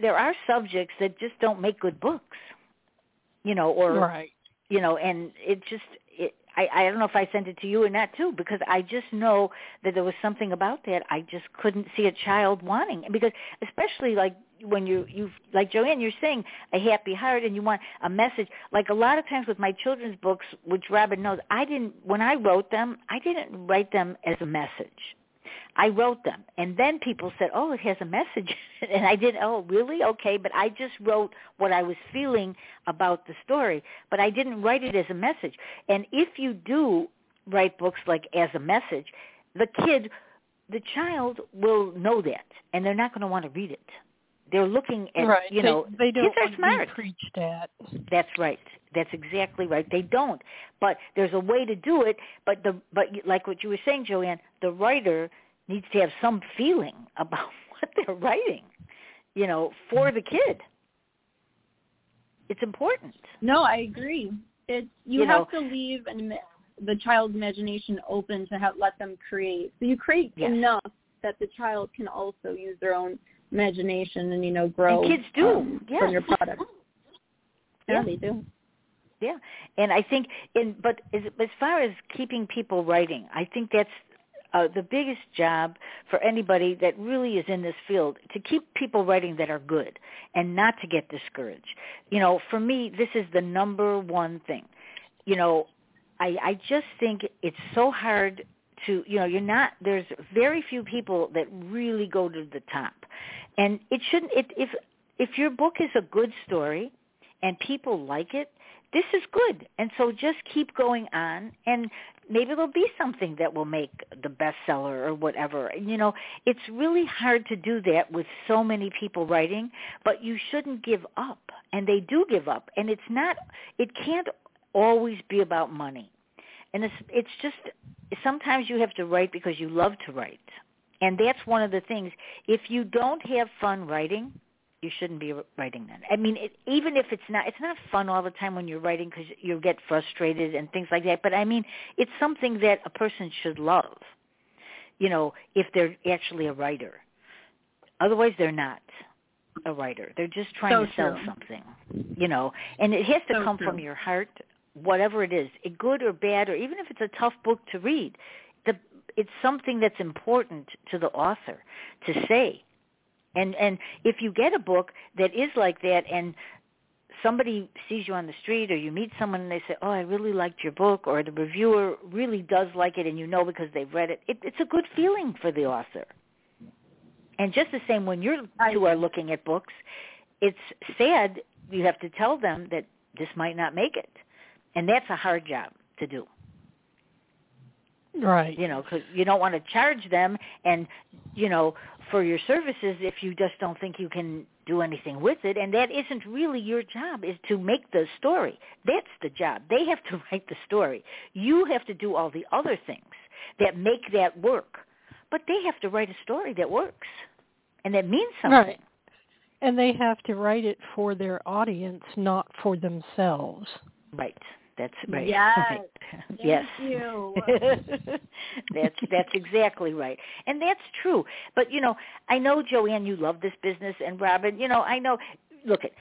There are subjects that just don't make good books, you know, or right. you know, and it just I, I don't know if I sent it to you or not too, because I just know that there was something about that I just couldn't see a child wanting, because especially like when you you like Joanne, you're saying a happy heart and you want a message. Like a lot of times with my children's books, which Robin knows, I didn't when I wrote them, I didn't write them as a message. I wrote them, and then people said, "Oh, it has a message," and I didn't, Oh, really? Okay, but I just wrote what I was feeling about the story, but I didn't write it as a message. And if you do write books like as a message, the kid, the child will know that, and they're not going to want to read it. They're looking at right. you know they, they don't kids are smart. preached at. That's right. That's exactly right. They don't. But there's a way to do it. But the but like what you were saying, Joanne, the writer needs to have some feeling about what they're writing. You know, for the kid. It's important. No, I agree. It's you, You have know- to leave an, the child's imagination open to have, let them create. So you create Yes. enough that the child can also use their own imagination and you know grow. And kids do. um, Yes. from your product. Yeah, Yeah. they do. Yeah, and I think in but as as far as keeping people writing, I think that's uh, the biggest job for anybody that really is in this field to keep people writing that are good and not to get discouraged. You know, for me, this is the number one thing. You know, I I just think it's so hard to you know you're not there's very few people that really go to the top and it shouldn't it if if your book is a good story and people like it this is good. And so just keep going on and maybe there'll be something that will make the bestseller or whatever. You know it's really hard to do that with so many people writing but you shouldn't give up. And they do give up. And it's not it can't always be about money. And it's it's just sometimes you have to write because you love to write. And that's one of the things. If you don't have fun writing you shouldn't be writing then i mean it, even if it's not it's not fun all the time when you're writing because you get frustrated and things like that but i mean it's something that a person should love you know if they're actually a writer otherwise they're not a writer they're just trying So to sell true. something you know and it has to So come true. from your heart whatever it is it good or bad or even if it's a tough book to read the it's something that's important to the author to say and and if you get a book that is like that and somebody sees you on the street or you meet someone and they say oh i really liked your book or the reviewer really does like it and you know because they've read it, it it's a good feeling for the author. And just the same when you're two are looking at books it's sad you have to tell them that this might not make it. And that's a hard job to do. Right. you know because you don't want to charge them and you know for your services if you just don't think you can do anything with it. And that isn't really your job is to make the story. That's the job. They have to write the story. You have to do all the other things that make that work. But they have to write a story that works. And that means something. Right. And they have to write it for their audience, not for themselves. right that's right. Yes. Yes. you. that's that's exactly right. And that's true. But you know i know joanne you love this business. And robin you know i know look at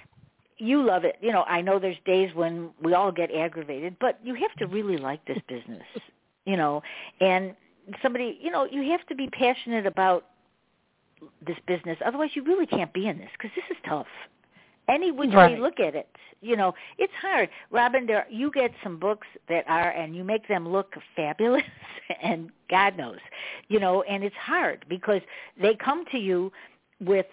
you love it. You know i know there's days when we all get aggravated but you have to really like this business you know. And somebody you know you have to be passionate about this business. Otherwise you really can't be in this because this is tough any which way you look at it you know it's hard. Robin there you get some books that are and you make them look fabulous and god knows you know and it's hard because they come to you with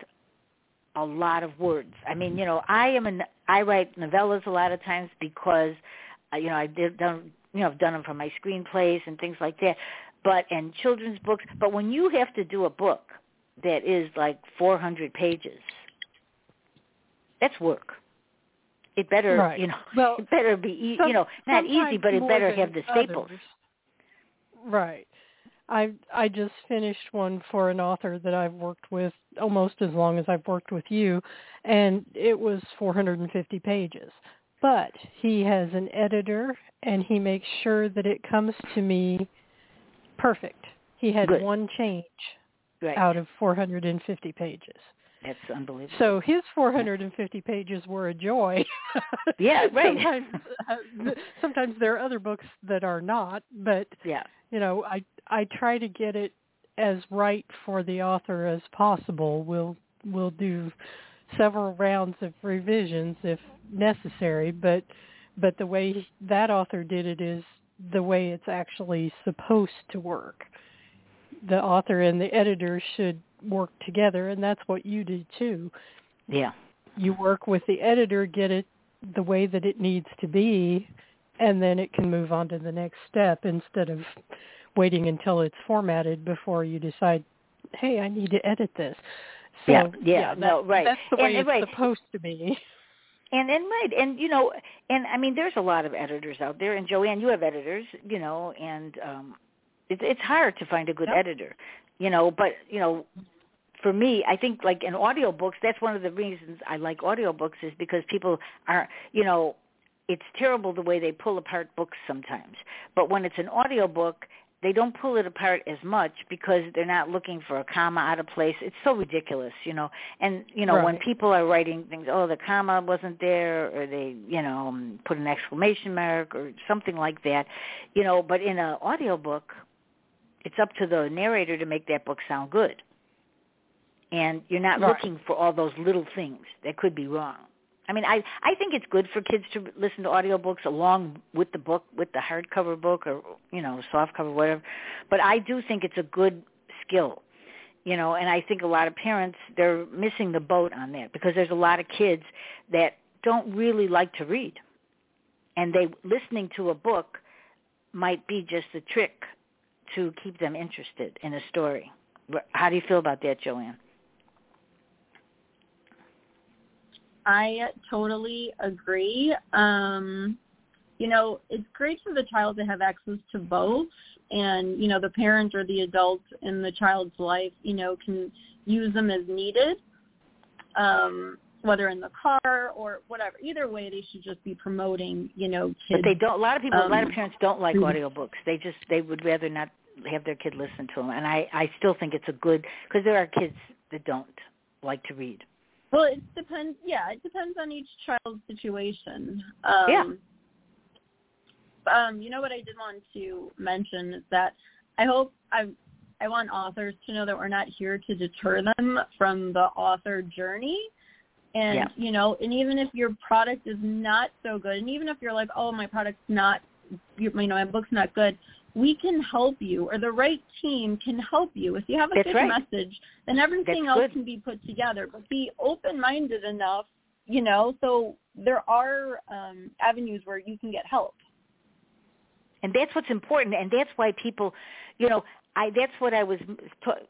a lot of words. I mean you know i am an i write novellas a lot of times because uh, you know i did done you know i've done them for my screenplays and things like that but and children's books. But when you have to do a book that is like 400 pages that's work it better Right. you know Well, it better be Some- you know not easy but it better have the staples others. Right. I I just finished one for an author that I've worked with almost as long as I've worked with you, and it was 450 pages. But he has an editor, and he makes sure that it comes to me perfect. He had Good. one change right out of 450 pages. That's unbelievable So his 450 pages were a joy. Yeah, right. sometimes, uh, sometimes there are other books that are not, but yeah you know, I I try to get it as right for the author as possible. We'll we'll do several rounds of revisions if necessary, but but the way that author did it is the way it's actually supposed to work. The author and the editor should work together, and that's what you did too. yeah You work with the editor, get it the way that it needs to be, and then it can move on to the next step instead of waiting until it's formatted before you decide, hey, I need to edit this. So, yeah, yeah, yeah that, no, right. That's the way and, it's right. supposed to be. And and right, and you know, and I mean, there's a lot of editors out there, and Joanne, you have editors, you know, and um, it's it's hard to find a good Yep. editor, you know. But you know, for me, I think like in audiobooks, that's one of the reasons I like audiobooks is because people are, you know, it's terrible the way they pull apart books sometimes. But when it's an audiobook, they don't pull it apart as much because they're not looking for a comma out of place. It's so ridiculous, you know. And you know, when people are writing things, oh, the comma wasn't there, or they, you know, um, put an exclamation mark or something like that, you know. But in an audiobook, it's up to the narrator to make that book sound good. And you're not Right. looking for all those little things that could be wrong. I mean, I I think it's good for kids to listen to audiobooks along with the book, with the hardcover book or you know, softcover whatever. But I do think it's a good skill. You know, and I think a lot of parents they're missing the boat on that because there's a lot of kids that don't really like to read. And they listening to a book might be just a trick to keep them interested in a story. How do you feel about that, Joanne? I totally agree. Um, you know, it's great for the child to have access to both and, you know, the parent or the adult in the child's life, you know, can use them as needed. Um, whether in the car or whatever. Either way, they should just be promoting, you know, kids. But they don't. A lot of people, a lot of um, parents don't like audiobooks. They just they would rather not have their kid listen to them. And I I still think it's a good because there are kids that don't like to read. Well, it depends. Yeah, it depends on each child's situation. Um, Yeah. Um, you know what I did want to mention is that I hope I I want authors to know that we're not here to deter them from the author journey. And Yeah. you know, and even if your product is not so good, and even if you're like, oh, my product's not, you, you know, my book's not good, we can help you, or the right team can help you. If you have a That's good right. message, then everything That's else good. can be put together. But be open-minded enough, you know, so there are um, avenues where you can get help. and that's what's important and that's why people you know i that's what i was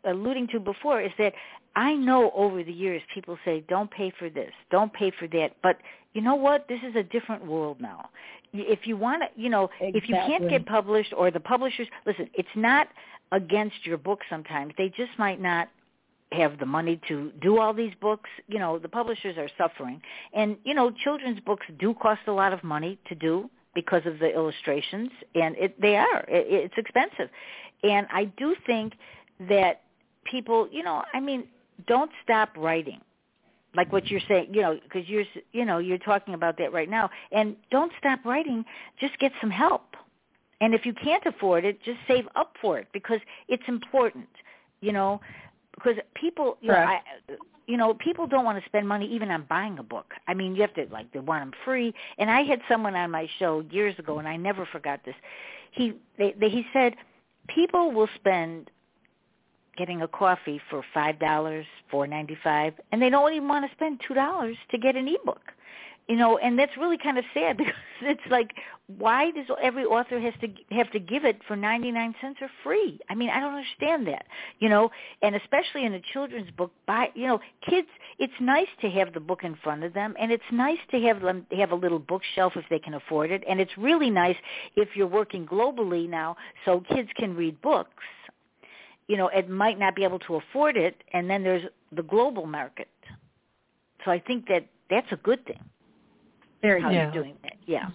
alluding to before is that i know over the years people say don't pay for this don't pay for that but you know what this is a different world now if you want to you know if you can't get published or the publishers listen it's not against your book sometimes they just might not have the money to do all these books. You know, the publishers are suffering. And, you know, children's books do cost a lot of money to do because of the illustrations and it they are it, it's expensive. And I do think that people, you know, I mean, don't stop writing. Like what you're saying, you know, because you're, you know, you're talking about that right now. And don't stop writing. Just get some help. And if you can't afford it, just save up for it because it's important. You know, because people, you know, I, you know, people don't want to spend money even on buying a book. I mean, you have to like they want them free. And I had someone on my show years ago, and I never forgot this. He they, they he said people will spend getting a coffee for five dollars, four ninety five, and they don't even want to spend two dollars to get an ebook. You know, and that's really kind of sad because it's like, why does every author has to have to give it for ninety nine cents or free? I mean, I don't understand that. You know, and especially in a children's book, by you know, kids, it's nice to have the book in front of them, and it's nice to have them have a little bookshelf if they can afford it, and it's really nice if you're working globally now, so kids can read books you know, it might not be able to afford it, and then there's the global market. So I think that that's a good thing. Very How. Yeah. you're doing that, yeah.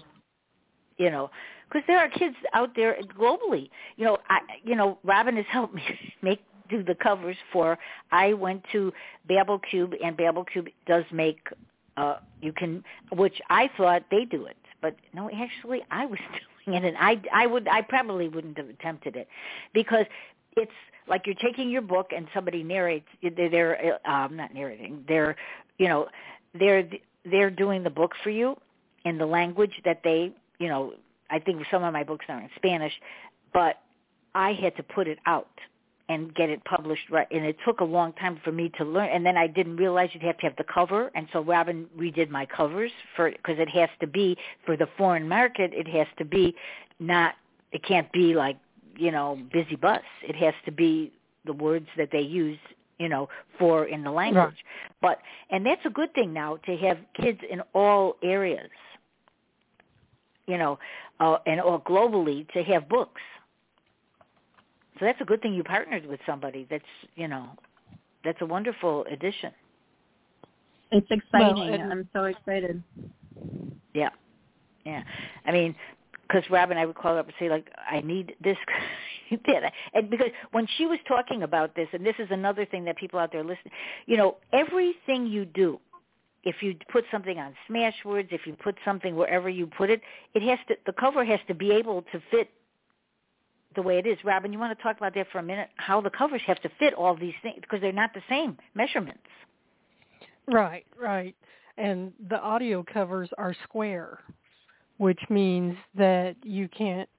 You know, because there are kids out there globally. You know, I, you know, Robin has helped me make do the covers for. I went to Babel Cube, and Babel Cube does make. uh You can, which I thought they do it, but no, actually, I was doing it, and I, I would, I probably wouldn't have attempted it, because it's like you're taking your book and somebody narrates they're, they're um not narrating they're you know they're they're doing the book for you in the language that they you know i think some of my books are in spanish but i had to put it out and get it published right and it took a long time for me to learn and then i didn't realize you'd have to have the cover and so robin redid my covers for because it has to be for the foreign market it has to be not it can't be like you know busy bus. It has to be the words that they use you know, for in the language. Right. But and that's a good thing now to have kids in all areas. You know, uh, and or globally to have books. So that's a good thing you partnered with somebody. That's you know, that's a wonderful addition. It's exciting. Well, and- I'm so excited. Yeah, yeah. I mean, because Robin, I would call her up and say like, I need this. and because when she was talking about this, and this is another thing that people out there listen, you know, everything you do, if you put something on Smashwords, if you put something wherever you put it, it has to. The cover has to be able to fit the way it is. Robin, you want to talk about that for a minute? How the covers have to fit all these things because they're not the same measurements. Right, right. And the audio covers are square, which means that you can't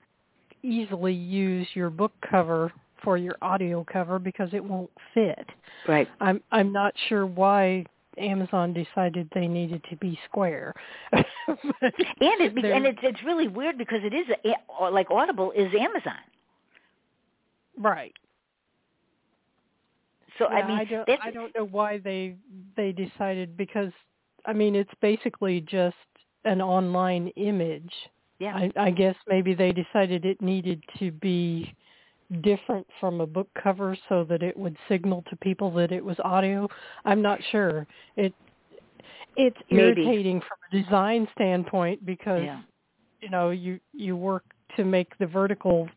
easily use your book cover for your audio cover because it won't fit. Right. I'm I'm not sure why Amazon decided they needed to be square. And it, and it's it's really weird because it is a, like Audible is Amazon. right. So Yeah, I mean, I don't I don't know why they they decided because I mean it's basically just an online image. yeah. I, I guess maybe they decided it needed to be different from a book cover so that it would signal to people that it was audio. I'm not sure. It it's Maybe. irritating from a design standpoint because yeah. you know you you work to make the vertical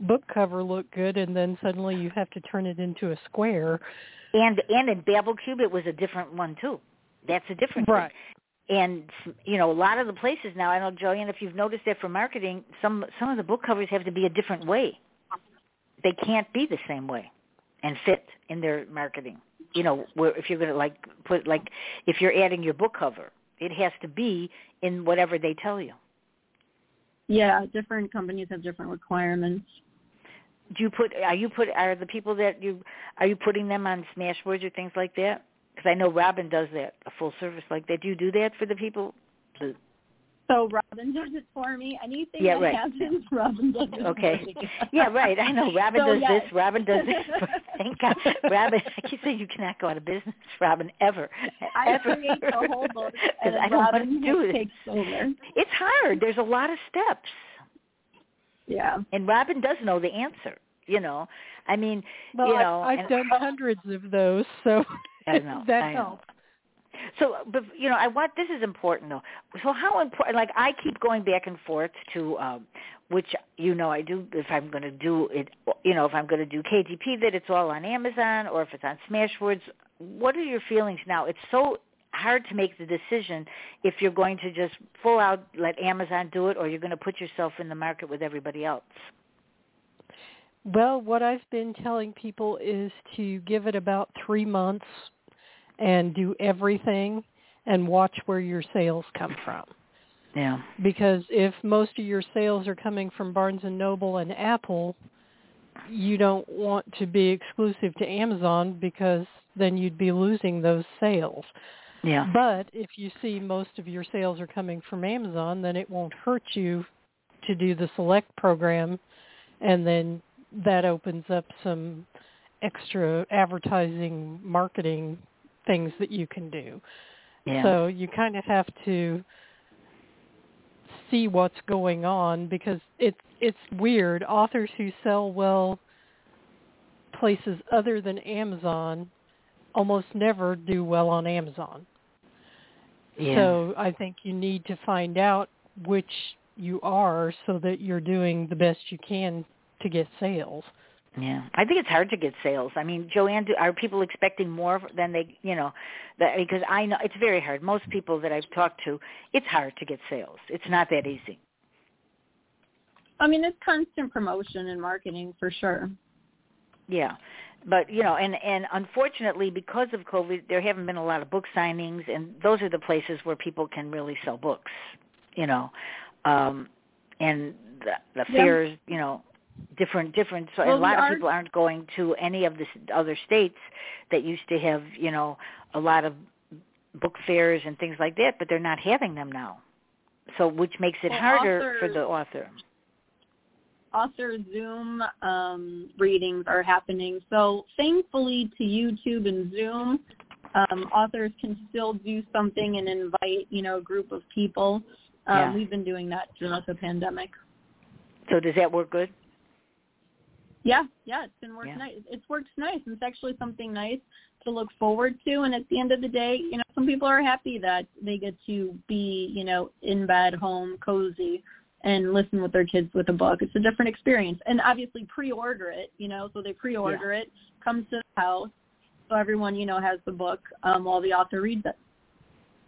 book cover look good and then suddenly you have to turn it into a square. And and in Babel Cube it was a different one too. That's a different thing. And you know, a lot of the places now, I know Joanne, if you've noticed that for marketing, some some of the book covers have to be a different way. They can't be the same way and fit in their marketing. You know, where if you're going to like put like if you're adding your book cover, it has to be in whatever they tell you. Yeah, different companies have different requirements. Do you put are you put are the people that you are you putting them on Smashwords or things like that? Because I know Robin does that a full service like that. Do you do that for the people? So Robin does it for me. Anything Yeah, that right. happens, Robin does it Okay. for me. Yeah, right. I know. Robin So, does yes. this. Robin does this. Thank God. Robin, I keep saying you cannot go out of business, Robin, ever. I ever. create the whole book, and I don't Robin want to do it. takes over. It's hard. There's a lot of steps. Yeah. And Robin does know the answer, you know. I mean, Well, you know, I've, I've done hundreds of those, so know. that helps. So, but you know, I want this is important though. So, how important? Like, I keep going back and forth to um, which you know I do. If I'm going to do it, you know, if I'm going to do KDP, that it's all on Amazon, or if it's on Smashwords. What are your feelings now? It's so hard to make the decision if you're going to just full out let Amazon do it, or you're going to put yourself in the market with everybody else. Well, what I've been telling people is to give it about three months and do everything and watch where your sales come from. Yeah. Because if most of your sales are coming from Barnes and Noble and Apple, you don't want to be exclusive to Amazon because then you'd be losing those sales. Yeah. But if you see most of your sales are coming from Amazon, then it won't hurt you to do the select program and then that opens up some extra advertising marketing things that you can do. Yeah. So you kind of have to see what's going on because it's it's weird. Authors who sell well places other than Amazon almost never do well on Amazon. yeah. So I think you need to find out which you are so that you're doing the best you can to get sales. Yeah, I think it's hard to get sales. I mean, Joanne, do, are people expecting more than they, you know, that, because I know it's very hard. Most people that I've talked to, it's hard to get sales. It's not that easy. I mean, it's constant promotion and marketing for sure. Yeah, but you know, and and unfortunately, because of COVID, there haven't been a lot of book signings, and those are the places where people can really sell books. You know, um, and the, the Yeah. fairs, you know, different different. So Well, a lot of people aren't going to any of the other states that used to have, you know, a lot of book fairs and things like that, but they're not having them now. So, which makes it Well, harder for the author. author Zoom um, readings are happening. So thankfully to YouTube and Zoom, um, authors can still do something and invite, you know, a group of people. Um, Yeah. We've been doing that throughout the pandemic. So does that work good? Yeah, yeah, it's been worked Yeah. nice. It's worked nice. It's actually something nice to look forward to. And at the end of the day, you know, some people are happy that they get to be, you know, in bed, home, cozy, and listen with their kids with a book. It's a different experience. And obviously pre-order it, you know, so they pre-order it, comes to the house, so everyone, you know, has the book um, while the author reads it.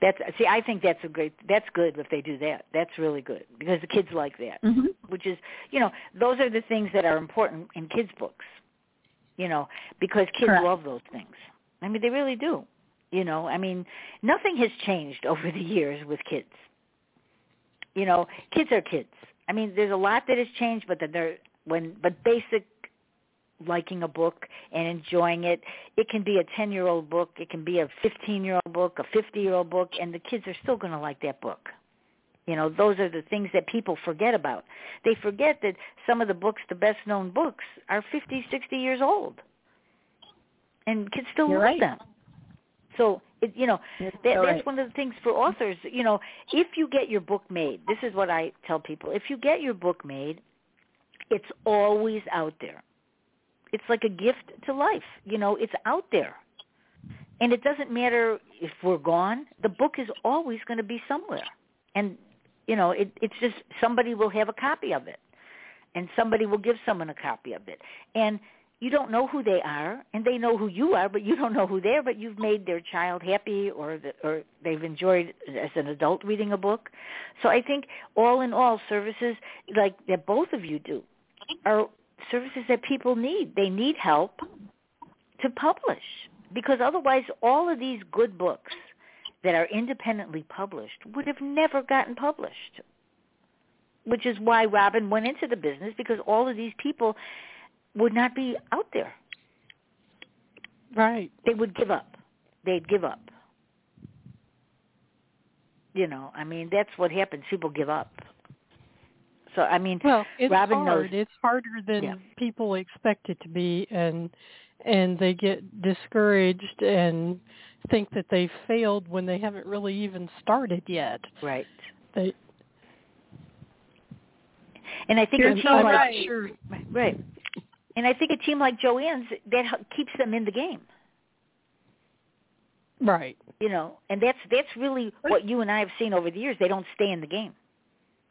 That's see, I think that's a great. That's good if they do that. That's really good because the kids like that. Mm-hmm. Which is, you know, those are the things that are important in kids' books. You know, because kids Correct. love those things. I mean, they really do. You know, I mean, nothing has changed over the years with kids. You know, kids are kids. I mean, there's a lot that has changed, but that they're when but basic liking a book and enjoying it. It can be a 10-year-old book, it can be a 15-year-old book, a 50-year-old book, and the kids are still going to like that book. You know, those are the things that people forget about. They forget that some of the books, the best-known books, are 50, 60 years old. And kids still You're love right. them. So, it, you know, that, that's right. one of the things for authors. You know, if you get your book made, this is what I tell people: if you get your book made, it's always out there. It's like a gift to life. You know, it's out there, and it doesn't matter if we're gone. The book is always going to be somewhere, and you know, it, it's just somebody will have a copy of it, and somebody will give someone a copy of it, and you don't know who they are and they know who you are but you don't know who they are but you've made their child happy or the, or they've enjoyed as an adult reading a book so i think all in all services like that both of you do are services that people need they need help to publish because otherwise all of these good books that are independently published would have never gotten published which is why Robin went into the business because all of these people would not be out there. Right. They would give up. They'd give up. You know, I mean, that's what happens. People give up. So, I mean, Well, it's Robin hard. knows- It's harder than Yeah. people expect it to be, and and they get discouraged and think that they failed when they haven't really even started yet. right. They And I think You're a team so like right. sure. right. And I think a team like Joanne's that keeps them in the game. Right. You know, and that's that's really what you and I have seen over the years. They don't stay in the game.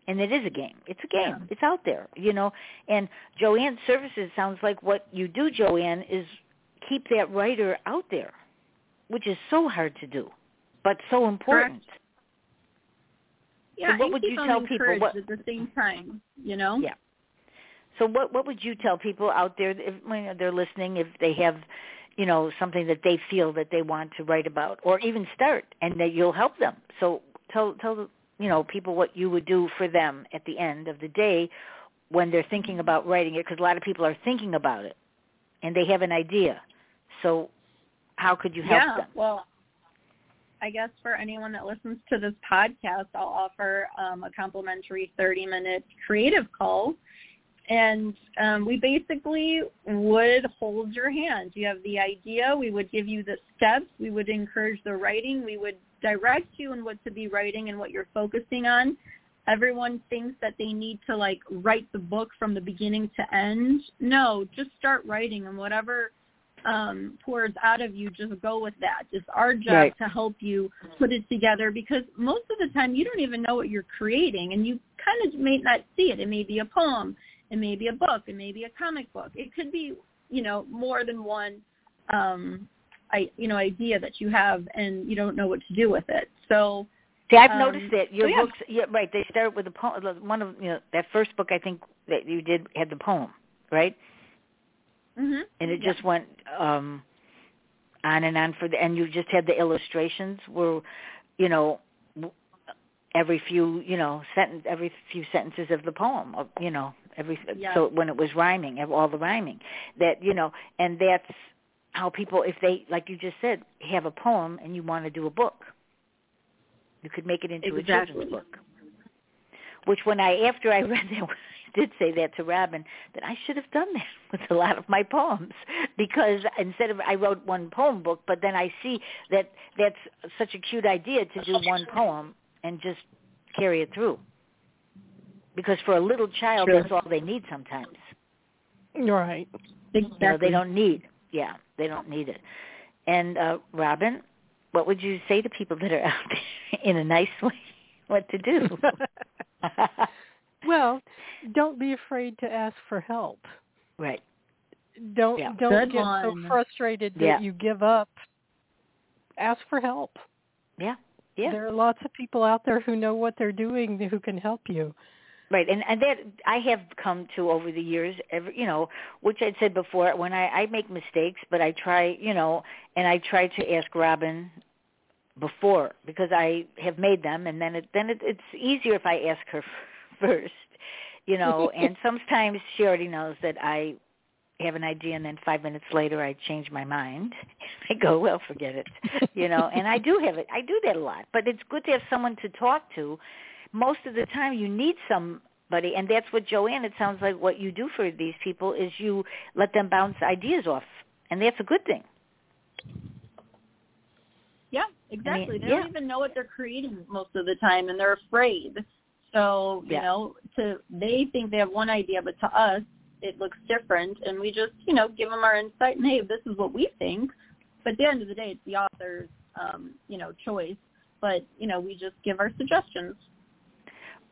And it is a game. It's a game. Yeah. It's out there, you know. And Joanne's services sounds like what you do, Joanne, is keep that writer out there, which is so hard to do, but so important. Yeah, So what would you tell people? What- at the same time, you know? Yeah. So what what would you tell people out there if when they're listening if they have, you know, something that they feel that they want to write about or even start and that you'll help them. So tell tell you know people what you would do for them at the end of the day when they're thinking about writing it because a lot of people are thinking about it and they have an idea. So how could you help yeah, them? well, I guess for anyone that listens to this podcast, I'll offer um, a complimentary 30-minute creative call. And um, we basically would hold your hand. You have the idea. We would give you the steps. We would encourage the writing. We would direct you in what to be writing and what you're focusing on. Everyone thinks that they need to like write the book from the beginning to end. No, just start writing and whatever um, pours out of you, just go with that. It's our job Right. to help you put it together because most of the time you don't even know what you're creating and you kind of may not see it. It may be a poem, it may be a book, it may be a comic book. It could be, you know, more than one um you know idea that you have and you don't know what to do with it. So See, I've Um, noticed that your so yeah. books, yeah, right? They start with a poem. One of you know that first book I think that you did had the poem, right? mhm. and it Yeah. just went um on and on for the and you just had the illustrations were you know every few you know sentence every few sentences of the poem you know every Yeah. so when it was rhyming all the rhyming that you know and that's how people if they like you just said have a poem and you want to do a book you could make it into a children's book which when I after I read that I did say that to Robin that I should have done that with a lot of my poems because instead of I wrote one poem book, but then I see that that's such a cute idea to do one poem and just carry it through. Because for a little child, Sure. that's all they need sometimes. Right. Exactly. You know, they don't need. Yeah, they don't need it. And uh Robin, what would you say to people that are out there in a nice way what to do? well, don't be afraid to ask for help. right. Don't Yeah. don't Good get one. so frustrated that Yeah. you give up. Ask for help. Yeah. Yeah. There are lots of people out there who know what they're doing who can help you. Right, and and that I have come to over the years. Every you know, which I'd said before, when I I make mistakes, but I try, you know, and I try to ask Robin before because I have made them, and then it then it, it's easier if I ask her first, you know. and sometimes she already knows that I have an idea, and then five minutes later I change my mind. I go, well, forget it, you know. and I do have it. I do that a lot, but it's good to have someone to talk to most of the time you need somebody and that's what Joanne it sounds like what you do for these people is you let them bounce ideas off and that's a good thing. Yeah, exactly. they yeah. don't even know what they're creating most of the time, and they're afraid. So you Yeah. know, to they think they have one idea, but to us it looks different, and we just you know give them our insight and hey, this is what we think. But at the end of the day, it's the author's um, you know choice. But you know, we just give our suggestions.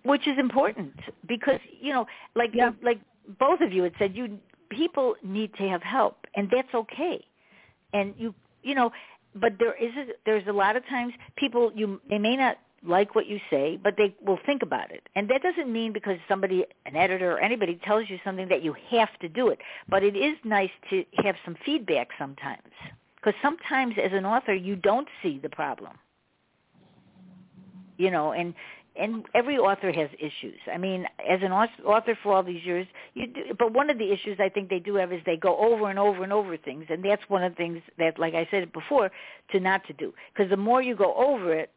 Which is important because, you know, like Yeah. like both of you had said you people need to have help and that's okay. And you you know, but there is a, there's a lot of times people you they may not like what you say, but they will think about it. And that doesn't mean because somebody, an editor or anybody tells you something that you have to do it. But it is nice to have some feedback sometimes. Because sometimes as an author, you don't see the problem. You know, and and every author has issues. I mean, as an author for all these years, you do, but one of the issues I think they do have is they go over and over and over things, and that's one of the things that, like I said before, to not to do. Because the more you go over it,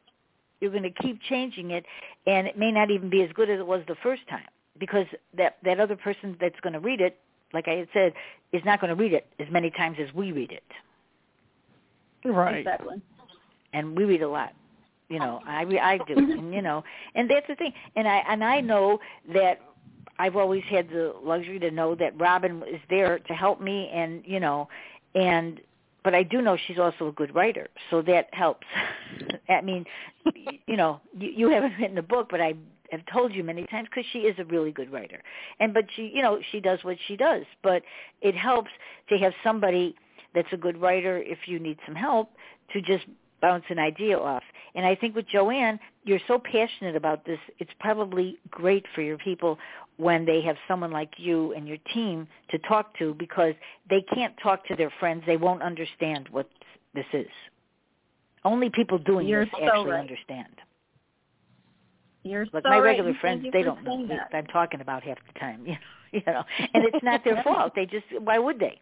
you're going to keep changing it, and it may not even be as good as it was the first time. Because that that other person that's going to read it, like I had said, is not going to read it as many times as we read it, Right. Exactly. and we read a lot. You know, I I do, and you know, and that's the thing. And I and I know that I've always had the luxury to know that Robin is there to help me, and you know, and but I do know she's also a good writer, so that helps. I mean, you know, you, you haven't written a book, but I have told you many times because she is a really good writer, and but she, you know, she does what she does, but it helps to have somebody that's a good writer if you need some help to just bounce an idea off. And I think with Joanne, you're so passionate about this, it's probably great for your people when they have someone like you and your team to talk to because they can't talk to their friends. They won't understand what this is. Only people doing You're this so actually right. understand. You're Like so my regular and friends, they don't know what that. I'm talking about half the time. You know, you know, and it's not their fault. They just why would they?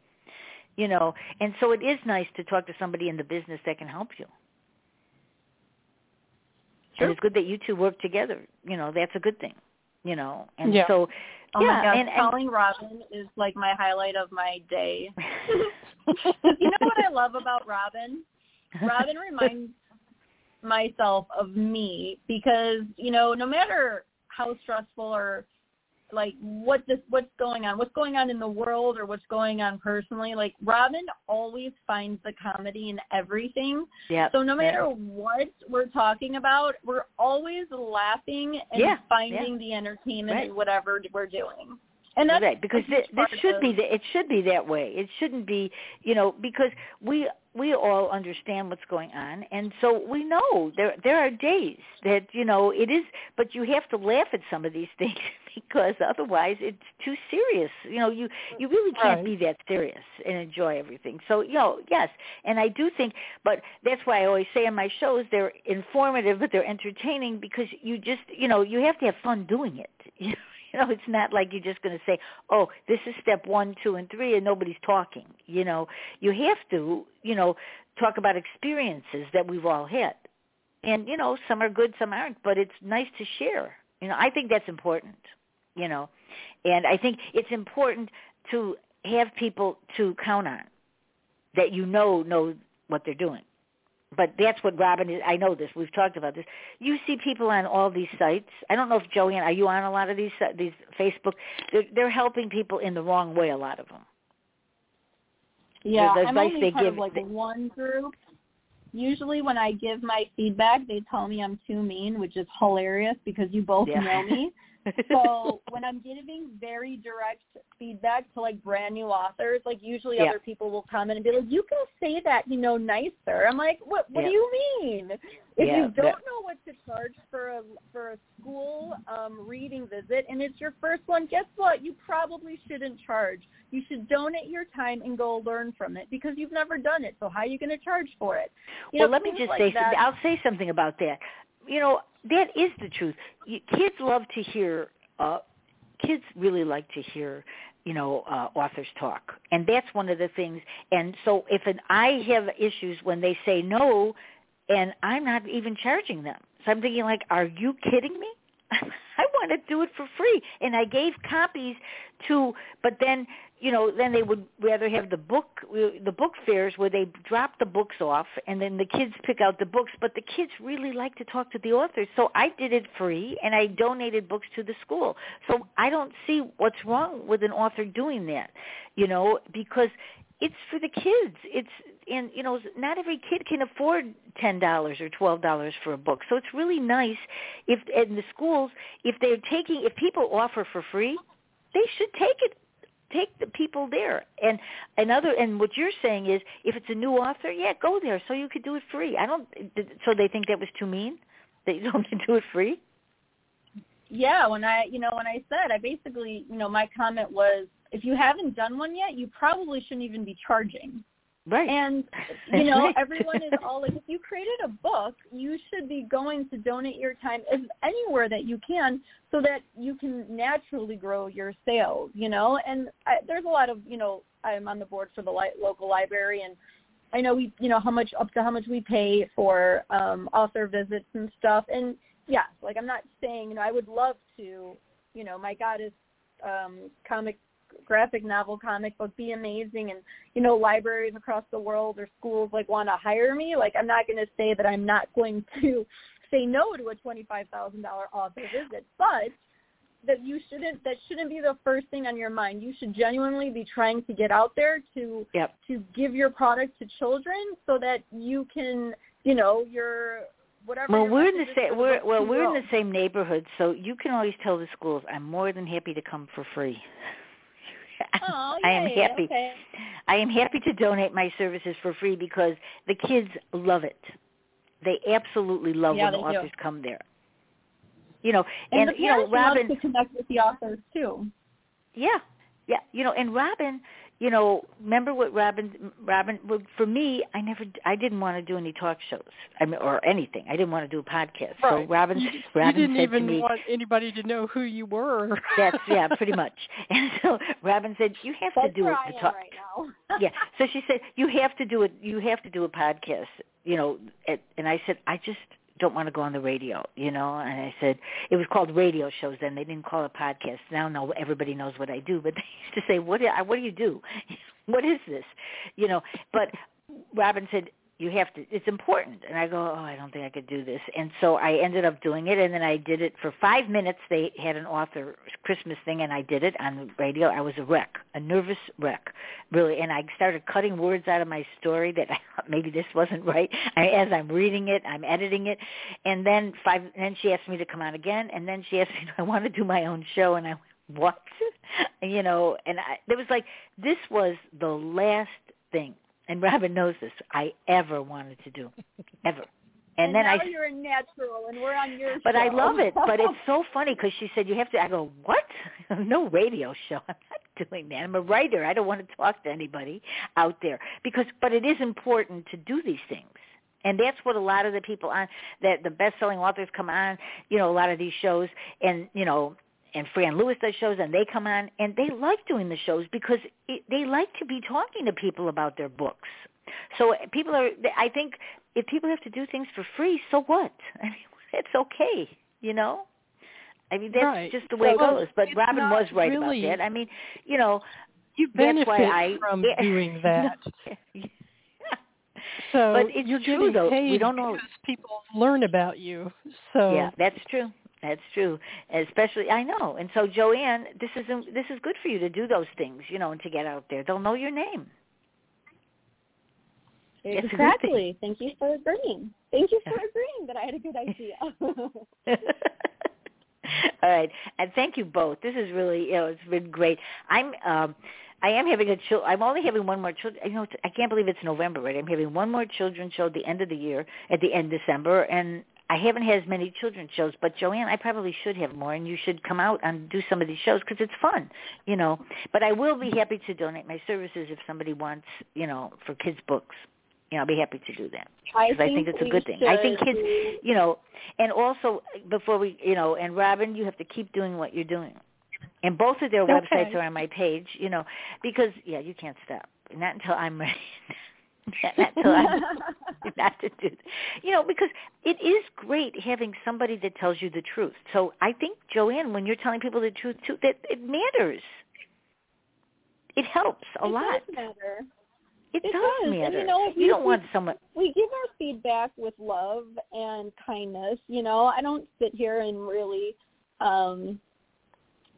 You know, and so it is nice to talk to somebody in the business that can help you. Sure. And it's good that you two work together. You know, that's a good thing. You know, and Yeah. so Oh yeah, my gosh, and, and calling Robin is like my highlight of my day. you know what I love about Robin? Robin reminds myself of me because you know no matter how stressful or like what this what's going on? What's going on in the world or what's going on personally? Like robin always finds the comedy in everything. Yeah. so no matter what we're talking about we're always laughing and Yeah, finding the entertainment Right. in whatever we're doing and that's right because huge this should of- be the, it should be that way. It shouldn't be you know because we we all understand what's going on. And so we know there there are days that you know it is but you have to laugh at some of these things because otherwise it's too serious. You know you you really can't Right. be that serious and enjoy everything. So you know yes. And i do think but that's why i always say on my shows they're informative but they're entertaining because you just you know you have to have fun doing it. you know you know it's not like you're just going to say oh this is step one two and three and nobody's talking you know you have to you know talk about experiences that we've all had and you know some are good some aren't but it's nice to share you know i think that's important you know. And I think it's important to have people to count on that you know know what they're doing. But that's what Robin is. I know this. We've talked about this. You see people on all these sites. I don't know if Joanne, are you on a lot of these these Facebook? They're, they're helping people in the wrong way. A lot of them. Yeah, the I'm only they part give- of like they- one group. Usually, when I give my feedback, they tell me I'm too mean, which is hilarious because you both Yeah. know me. so when I'm giving very direct feedback to like brand new authors, like usually Yeah. other people will comment and be like, "You can say that, you know, nicer." I'm like, "What? What Yeah. do you mean? If Yeah, you don't know what to charge for a for a school um, reading visit and it's your first one, guess what? You probably shouldn't charge. You should donate your time and go learn from it because you've never done it. So how are you going to charge for it? You well, know, let me just like say that. I'll say something about that. You know, that is the truth. Kids love to hear. Uh, kids really like to hear. You know, uh, authors talk, and that's one of the things. And so, if an, I have issues when they say no, and I'm not even charging them, so I'm thinking like, are you kidding me? I want to do it for free, and I gave copies to, but then you know, then they would rather have the book, the book fairs where they drop the books off, and then the kids pick out the books. But the kids really like to talk to the authors, so I did it free, and I donated books to the school. So I don't see what's wrong with an author doing that, you know, because it's for the kids. It's and you know, not every kid can afford ten dollars or twelve dollars for a book. So it's really nice if in the schools, if they're taking, if people offer for free, they should take it take the people there and another and what you're saying is if it's a new author yeah go there so you could do it free i don't so they think that was too mean that you don't do it free yeah, when I, you know, when I said, I basically, you know, my comment was, if you haven't done one yet, you probably shouldn't even be charging. Right And you know, right. everyone is all like, if you created a book, you should be going to donate your time as anywhere that you can, so that you can naturally grow your sales. You know, and I, there's a lot of, you know, I'm on the board for the li- local library, and I know we, you know, how much up to how much we pay for um, author visits and stuff. And yes, like I'm not saying, you know, I would love to, you know, my goddess um, comic graphic novel comic book be amazing and you know libraries across the world or schools like want to hire me like i'm not going to say that i'm not going to say no to a twenty five thousand dollar author visit but that you shouldn't that shouldn't be the first thing on your mind. You should genuinely be trying to get out there to Yep. to give your product to children so that you can you know your whatever well we're in the same we're well we're in the same neighborhood so you can always tell the schools i'm more than happy to come for free Oh, I am happy. okay. I am happy to donate my services for free because the kids love it. They absolutely love Yeah, when they do. authors come there. You know, and, and, the you know, parents love Robin. to connect with the authors too Yeah, yeah. You know, and Robin, you know, remember what Robin? Robin, well, for me, I never, I didn't want to do any talk shows, I mean, or anything. I didn't want to do a podcast. Right. So. Robin, You, Robin you didn't said even to me, want anybody to know who you were. That's yeah, pretty much. And so Robin said, "You have that's to do where it." I to am talk. right now yeah. So she said, "You have to do it. You have to do a podcast." You know, and I said, "I just don't want to go on the radio." You know, and I said it was called radio shows then. They didn't call it podcast. Now, no, everybody knows what I do. But they used to say, "What? Do, what do you do? what is this?" You know. But Robin said, you have to it's important. And i go oh i don't think i could do this. And so i ended up doing it and then i did it for five minutes. They had an author christmas thing and i did it on the radio. I was a wreck a nervous wreck really. And i started cutting words out of my story that I thought maybe this wasn't right. I, as i'm reading it i'm editing it. And then five then she asked me to come on again and then she asked me i want to do my own show? And i went what? You know and i there was like this was the last thing and Robin knows this, I ever wanted to do, ever. And, And, then now I, you're a natural, and we're on your but I love it. But it's so funny because she said you have to. I go, what? no radio show. I'm not doing that. I'm a writer. I don't want to talk to anybody out there because. But it is important to do these things. And that's what a lot of the people on that the best-selling authors come on, you know, a lot of these shows, and you know, and Fran Lewis does shows, and they come on, and they like doing the shows because it, they like to be talking to people about their books. So people are. I think if people have to do things for free, so what? I mean, it's okay, you know. I mean, that's right. just the way it goes. But Robin was right really, about that. I mean, you know, you that's benefit why I, from yeah, doing that. So but it's you're true getting though. paid We don't know. because people learn about you. So Yeah, that's true. That's true. Especially, I know. And so, Joanne, this is this is good for you to do those things, you know, and to get out there. They'll know your name. It's a good thing. Exactly. Thank you for agreeing. Thank you for agreeing that I had a good idea. All right, and thank you both. This is really, you know, it's been great. I'm, um, I am having a child. I'm only having one more child. You know, I can't believe it's November, right? I'm having one more children's show at the end of the year, at the end of December, and I haven't had as many children's shows. But Joanne, I probably should have more, and you should come out and do some of these shows because it's fun, you know. But I will be happy to donate my services if somebody wants, you know, for kids' books. You know, I'll be happy to do that I because I think think it's a good thing. I think kids, you know, and also before we, you know, and Robin, you have to keep doing what you're doing. And both of their Okay. websites are on my page, you know, because yeah, you can't stop. Not until I'm ready. I'm not to do. You know, because it is great having somebody that tells you the truth. So I think Joanne, when you're telling people the truth too, that it matters. It helps a it lot. does matter. It, It does does. And, you matter. know, you you- don't want someone. we give our feedback with love and kindness. You know, I don't sit here and really um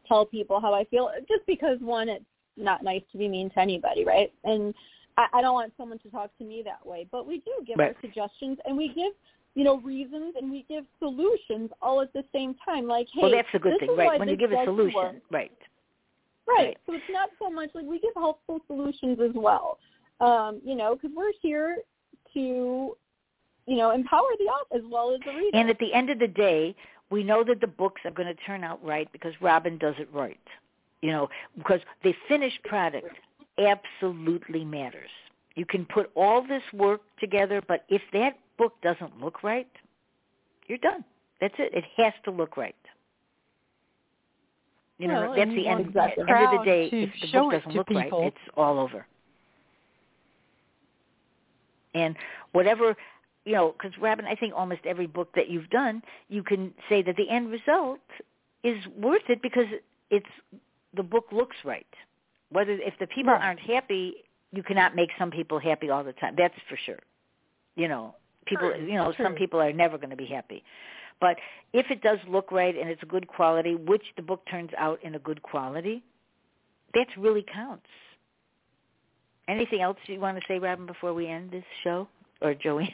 tell people how I feel just because one, it's not nice to be mean to anybody, right? And I, I don't want someone to talk to me that way. But we do give Right. our suggestions and we give you know reasons and we give solutions all at the same time. Like, hey, well, that's a good this thing, is why right? When you give a solution, work. right? Right. Right. So it's not so much like we give helpful solutions as well. Um, you know, because we're here to, you know, empower the author as well as the reader. And at the end of the day, we know that the books are going to turn out right because Robin does it right. You know, because the finished product absolutely matters. You can put all this work together, but if that book doesn't look right, you're done. That's it. It has to look right. You know, Well, that's and the end, end of the day. If the book doesn't look right, it's all over. And whatever, you know, because Robin, I think almost every book that you've done, you can say that the end result is worth it because it's the book looks right. Whether if the people Right. aren't happy, you cannot make some people happy all the time. That's for sure. You know, people. True, You know, some people are never going to be happy. But if it does look right and it's a good quality, which the book turns out in a good quality, that really counts. Anything else you want to say, Robin, before we end this show, or Joey?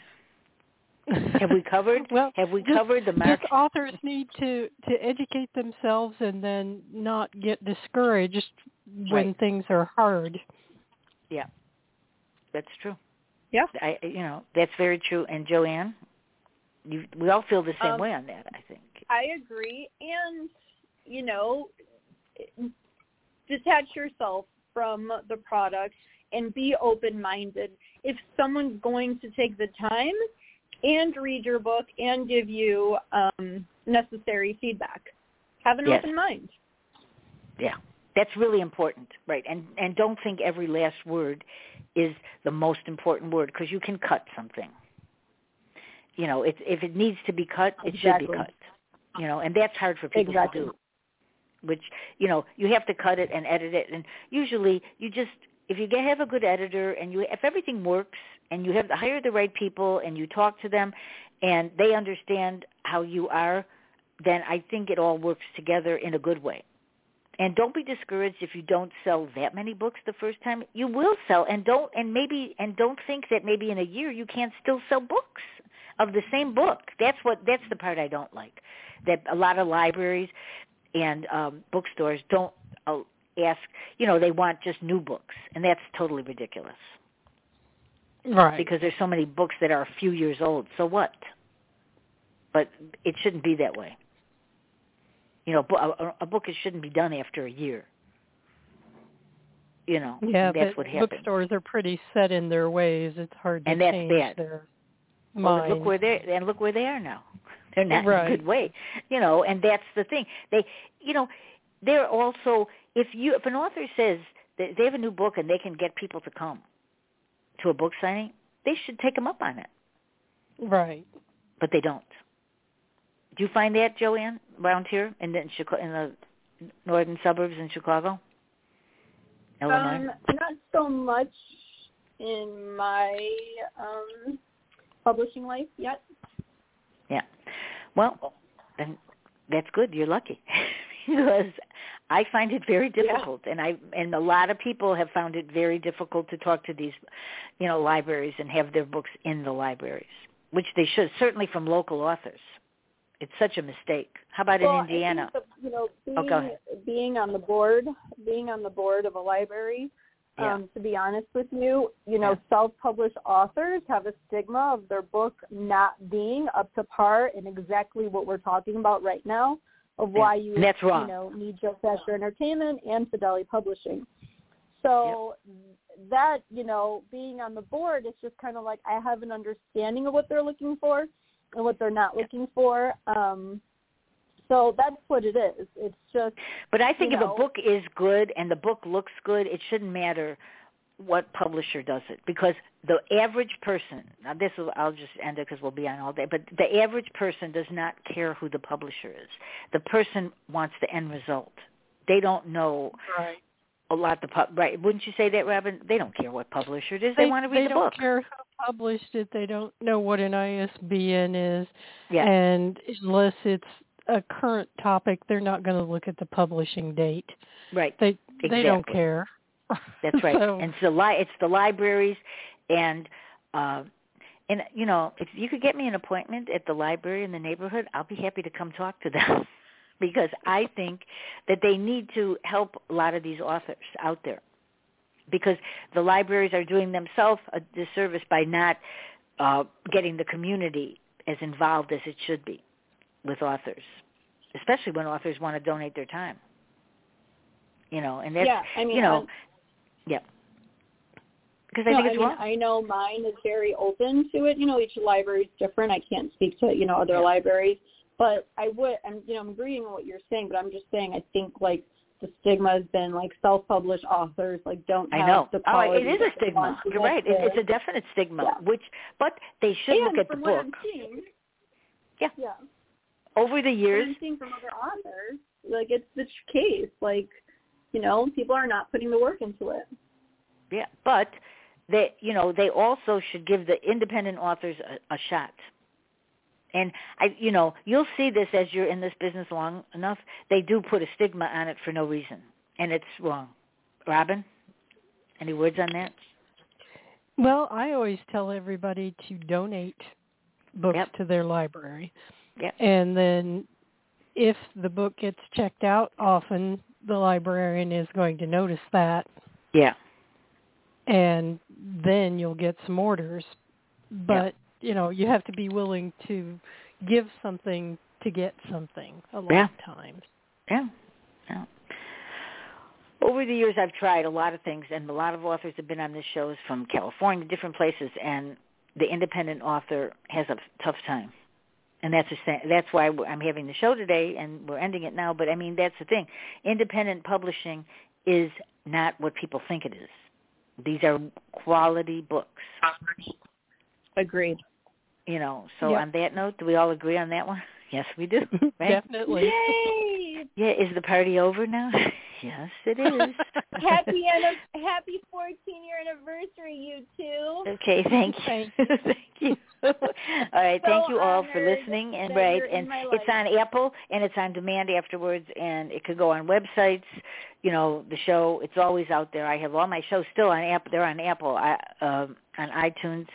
Have we covered? well, Have we just- covered the mark? Just authors need to to educate themselves and then not get discouraged when Right. things are hard. Yeah, that's true. Yeah. I, you know, that's very true. And Joanne, you, we all feel the same Um, way on that. I think. I agree. And, you know, detach yourself from the product and be open-minded. If someone's going to take the time and read your book and give you um, necessary feedback, have an Yes. open mind. Yeah, that's really important, right? And and don't think every last word is the most important word because you can cut something. You know, it's if it needs to be cut, it should be cut. You know, and that's hard for people Exactly. to do. Which you know, you have to cut it and edit it, and usually you just if you get, have a good editor and you if everything works and you have to hire the right people and you talk to them and they understand how you are, then I think it all works together in a good way. And don't be discouraged if you don't sell that many books the first time. You will sell and don't and maybe and don't think that maybe in a year you can't still sell books of the same book. That's what that's the part I don't like. That a lot of libraries and um bookstores don't uh, ask, you know, they want just new books and that's totally ridiculous Right. because there's so many books that are a few years old. So what? But it shouldn't be that way. You know, a, a book shouldn't be done after a year. You know, yeah, that's what happens. bookstores are pretty set in their ways. It's hard to And that's change bad. their oh, Well, mind. look where they and look where they are now. They're not in a good way, you know. And that's the thing. They, you know, they're also if you if an author says that they have a new book and they can get people to come to a book signing, they should take them up on it. right. but they don't. Do you find that, Joanne, around here in the, in, Chicago, in the northern suburbs in Chicago? Illinois? Um, not so much in my um, publishing life yet. Yeah. Well, then that's good. You're lucky because I find it very difficult, yeah. and I and a lot of people have found it very difficult to talk to these, you know, libraries and have their books in the libraries, which they should certainly from local authors. It's such a mistake. How about well, in Indiana? You know, being, oh, go ahead. being on the board, being on the board of a library, yeah. um, to be honest with you, you know, Yeah. self-published authors have a stigma of their book not being up to par in exactly what we're talking about right now, of Yeah. why you that's wrong. you know need Joe Fasher Entertainment and Fideli Publishing. So that you know, being on the board, it's just kind of like I have an understanding of what they're looking for and what they're not looking for. Um, so that's what it is. It's just But I think if know- a book is good and the book looks good, it shouldn't matter what publisher does it because the average person now this will I'll just end it because we'll be on all day but the average person does not care who the publisher is the person wants the end result they don't know Right. A lot the pub right wouldn't you say that Robin they don't care what publisher it is they, want to read a book. they the don't book care who published it. They don't know what an ISBN is, yeah and unless it's a current topic, they're not going to look at the publishing date. right They they don't care. That's right. So, and it's the li- it's the libraries and uh and you know, if you could get me an appointment at the library in the neighborhood, I'll be happy to come talk to them because I think that they need to help a lot of these authors out there. Because the libraries are doing themselves a disservice by not uh getting the community as involved as it should be with authors, especially when authors want to donate their time. You know, and that's yeah. I mean, you know, I'm- yeah. Because I no, think I mean, wrong. I know mine is very open to it. You know, each library is different. I can't speak to you know other Yeah. libraries, but I would. I'm you know I'm agreeing with what you're saying, but I'm just saying I think like the stigma has been like self-published authors like don't have I know. the Oh, it is a stigma. You're right. It, it's a definite stigma. Yeah. Which, but they should and look at the book. Seeing, Yeah. yeah. Over the years, I'm seeing from other authors, like it's the case. Like, you know, people are not putting the work into it. yeah. But they, you know, they also should give the independent authors a, a shot. And I, you know, you'll see this as you're in this business long enough. They do put a stigma on it for no reason, and it's wrong. Robin, any words on that? well, I always tell everybody to donate books Yep. to their library. Yep. And then if the book gets checked out, often the librarian is going to notice that Yeah. and then you'll get some orders. But, you know, you have to be willing to give something to get something a lot Yeah. of times. Yeah. Yeah. Over the years, I've tried a lot of things, and a lot of authors have been on this shows from California, to different places, and the independent author has a tough time. And that's a, that's why I'm having the show today, and we're ending it now. But I mean, that's the thing. Independent publishing is not what people think it is. These are quality books, Agreed. You know. So Yep. on that note, do we all agree on that one? Yes, we do. Right? Definitely. Yay! Yeah, is the party over now? yes, it is. happy an- happy 14 year anniversary, you two. Okay, thank you. Thank you. all right, thank you all for listening and right and it's on Apple and it's on demand afterwards and it could go on websites, you know, the show, it's always out there. I have all my shows still on Apple, they're on Apple, I, um on iTunes.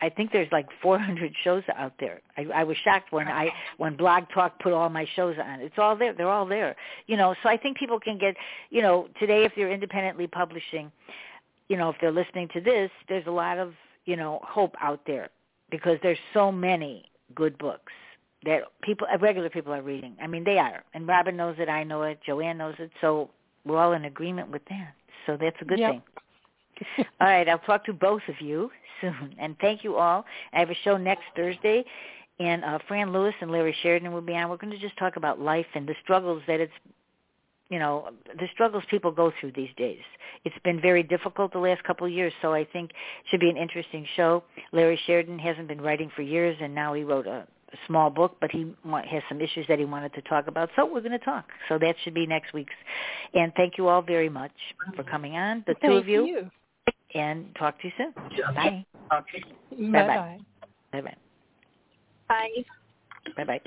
I think there's like 400 shows out there. I, I was shocked when I when Blog Talk put all my shows on. It's all there. They're all there. You know, so I think people can get, you know, today if they're independently publishing, you know, if they're listening to this, there's a lot of, you know, hope out there because there's so many good books that people, regular people are reading. I mean, they are. And Robin knows it. I know it. Joanne knows it. So we're all in agreement with that. So that's a good Yep. thing. all right, I'll talk to both of you soon. And thank you all. I have a show next Thursday, and uh, Fran Lewis and Larry Sheridan will be on. We're going to just talk about life and the struggles that it's, you know, the struggles people go through these days. It's been very difficult the last couple of years, so I think it should be an interesting show. Larry Sheridan hasn't been writing for years, and now he wrote a small book, but he has some issues that he wanted to talk about. So we're going to talk. So that should be next week's. And thank you all very much for coming on, the two of you. you and talk to you soon. Bye. Okay. Bye-bye. Bye-bye. Bye. Bye-bye.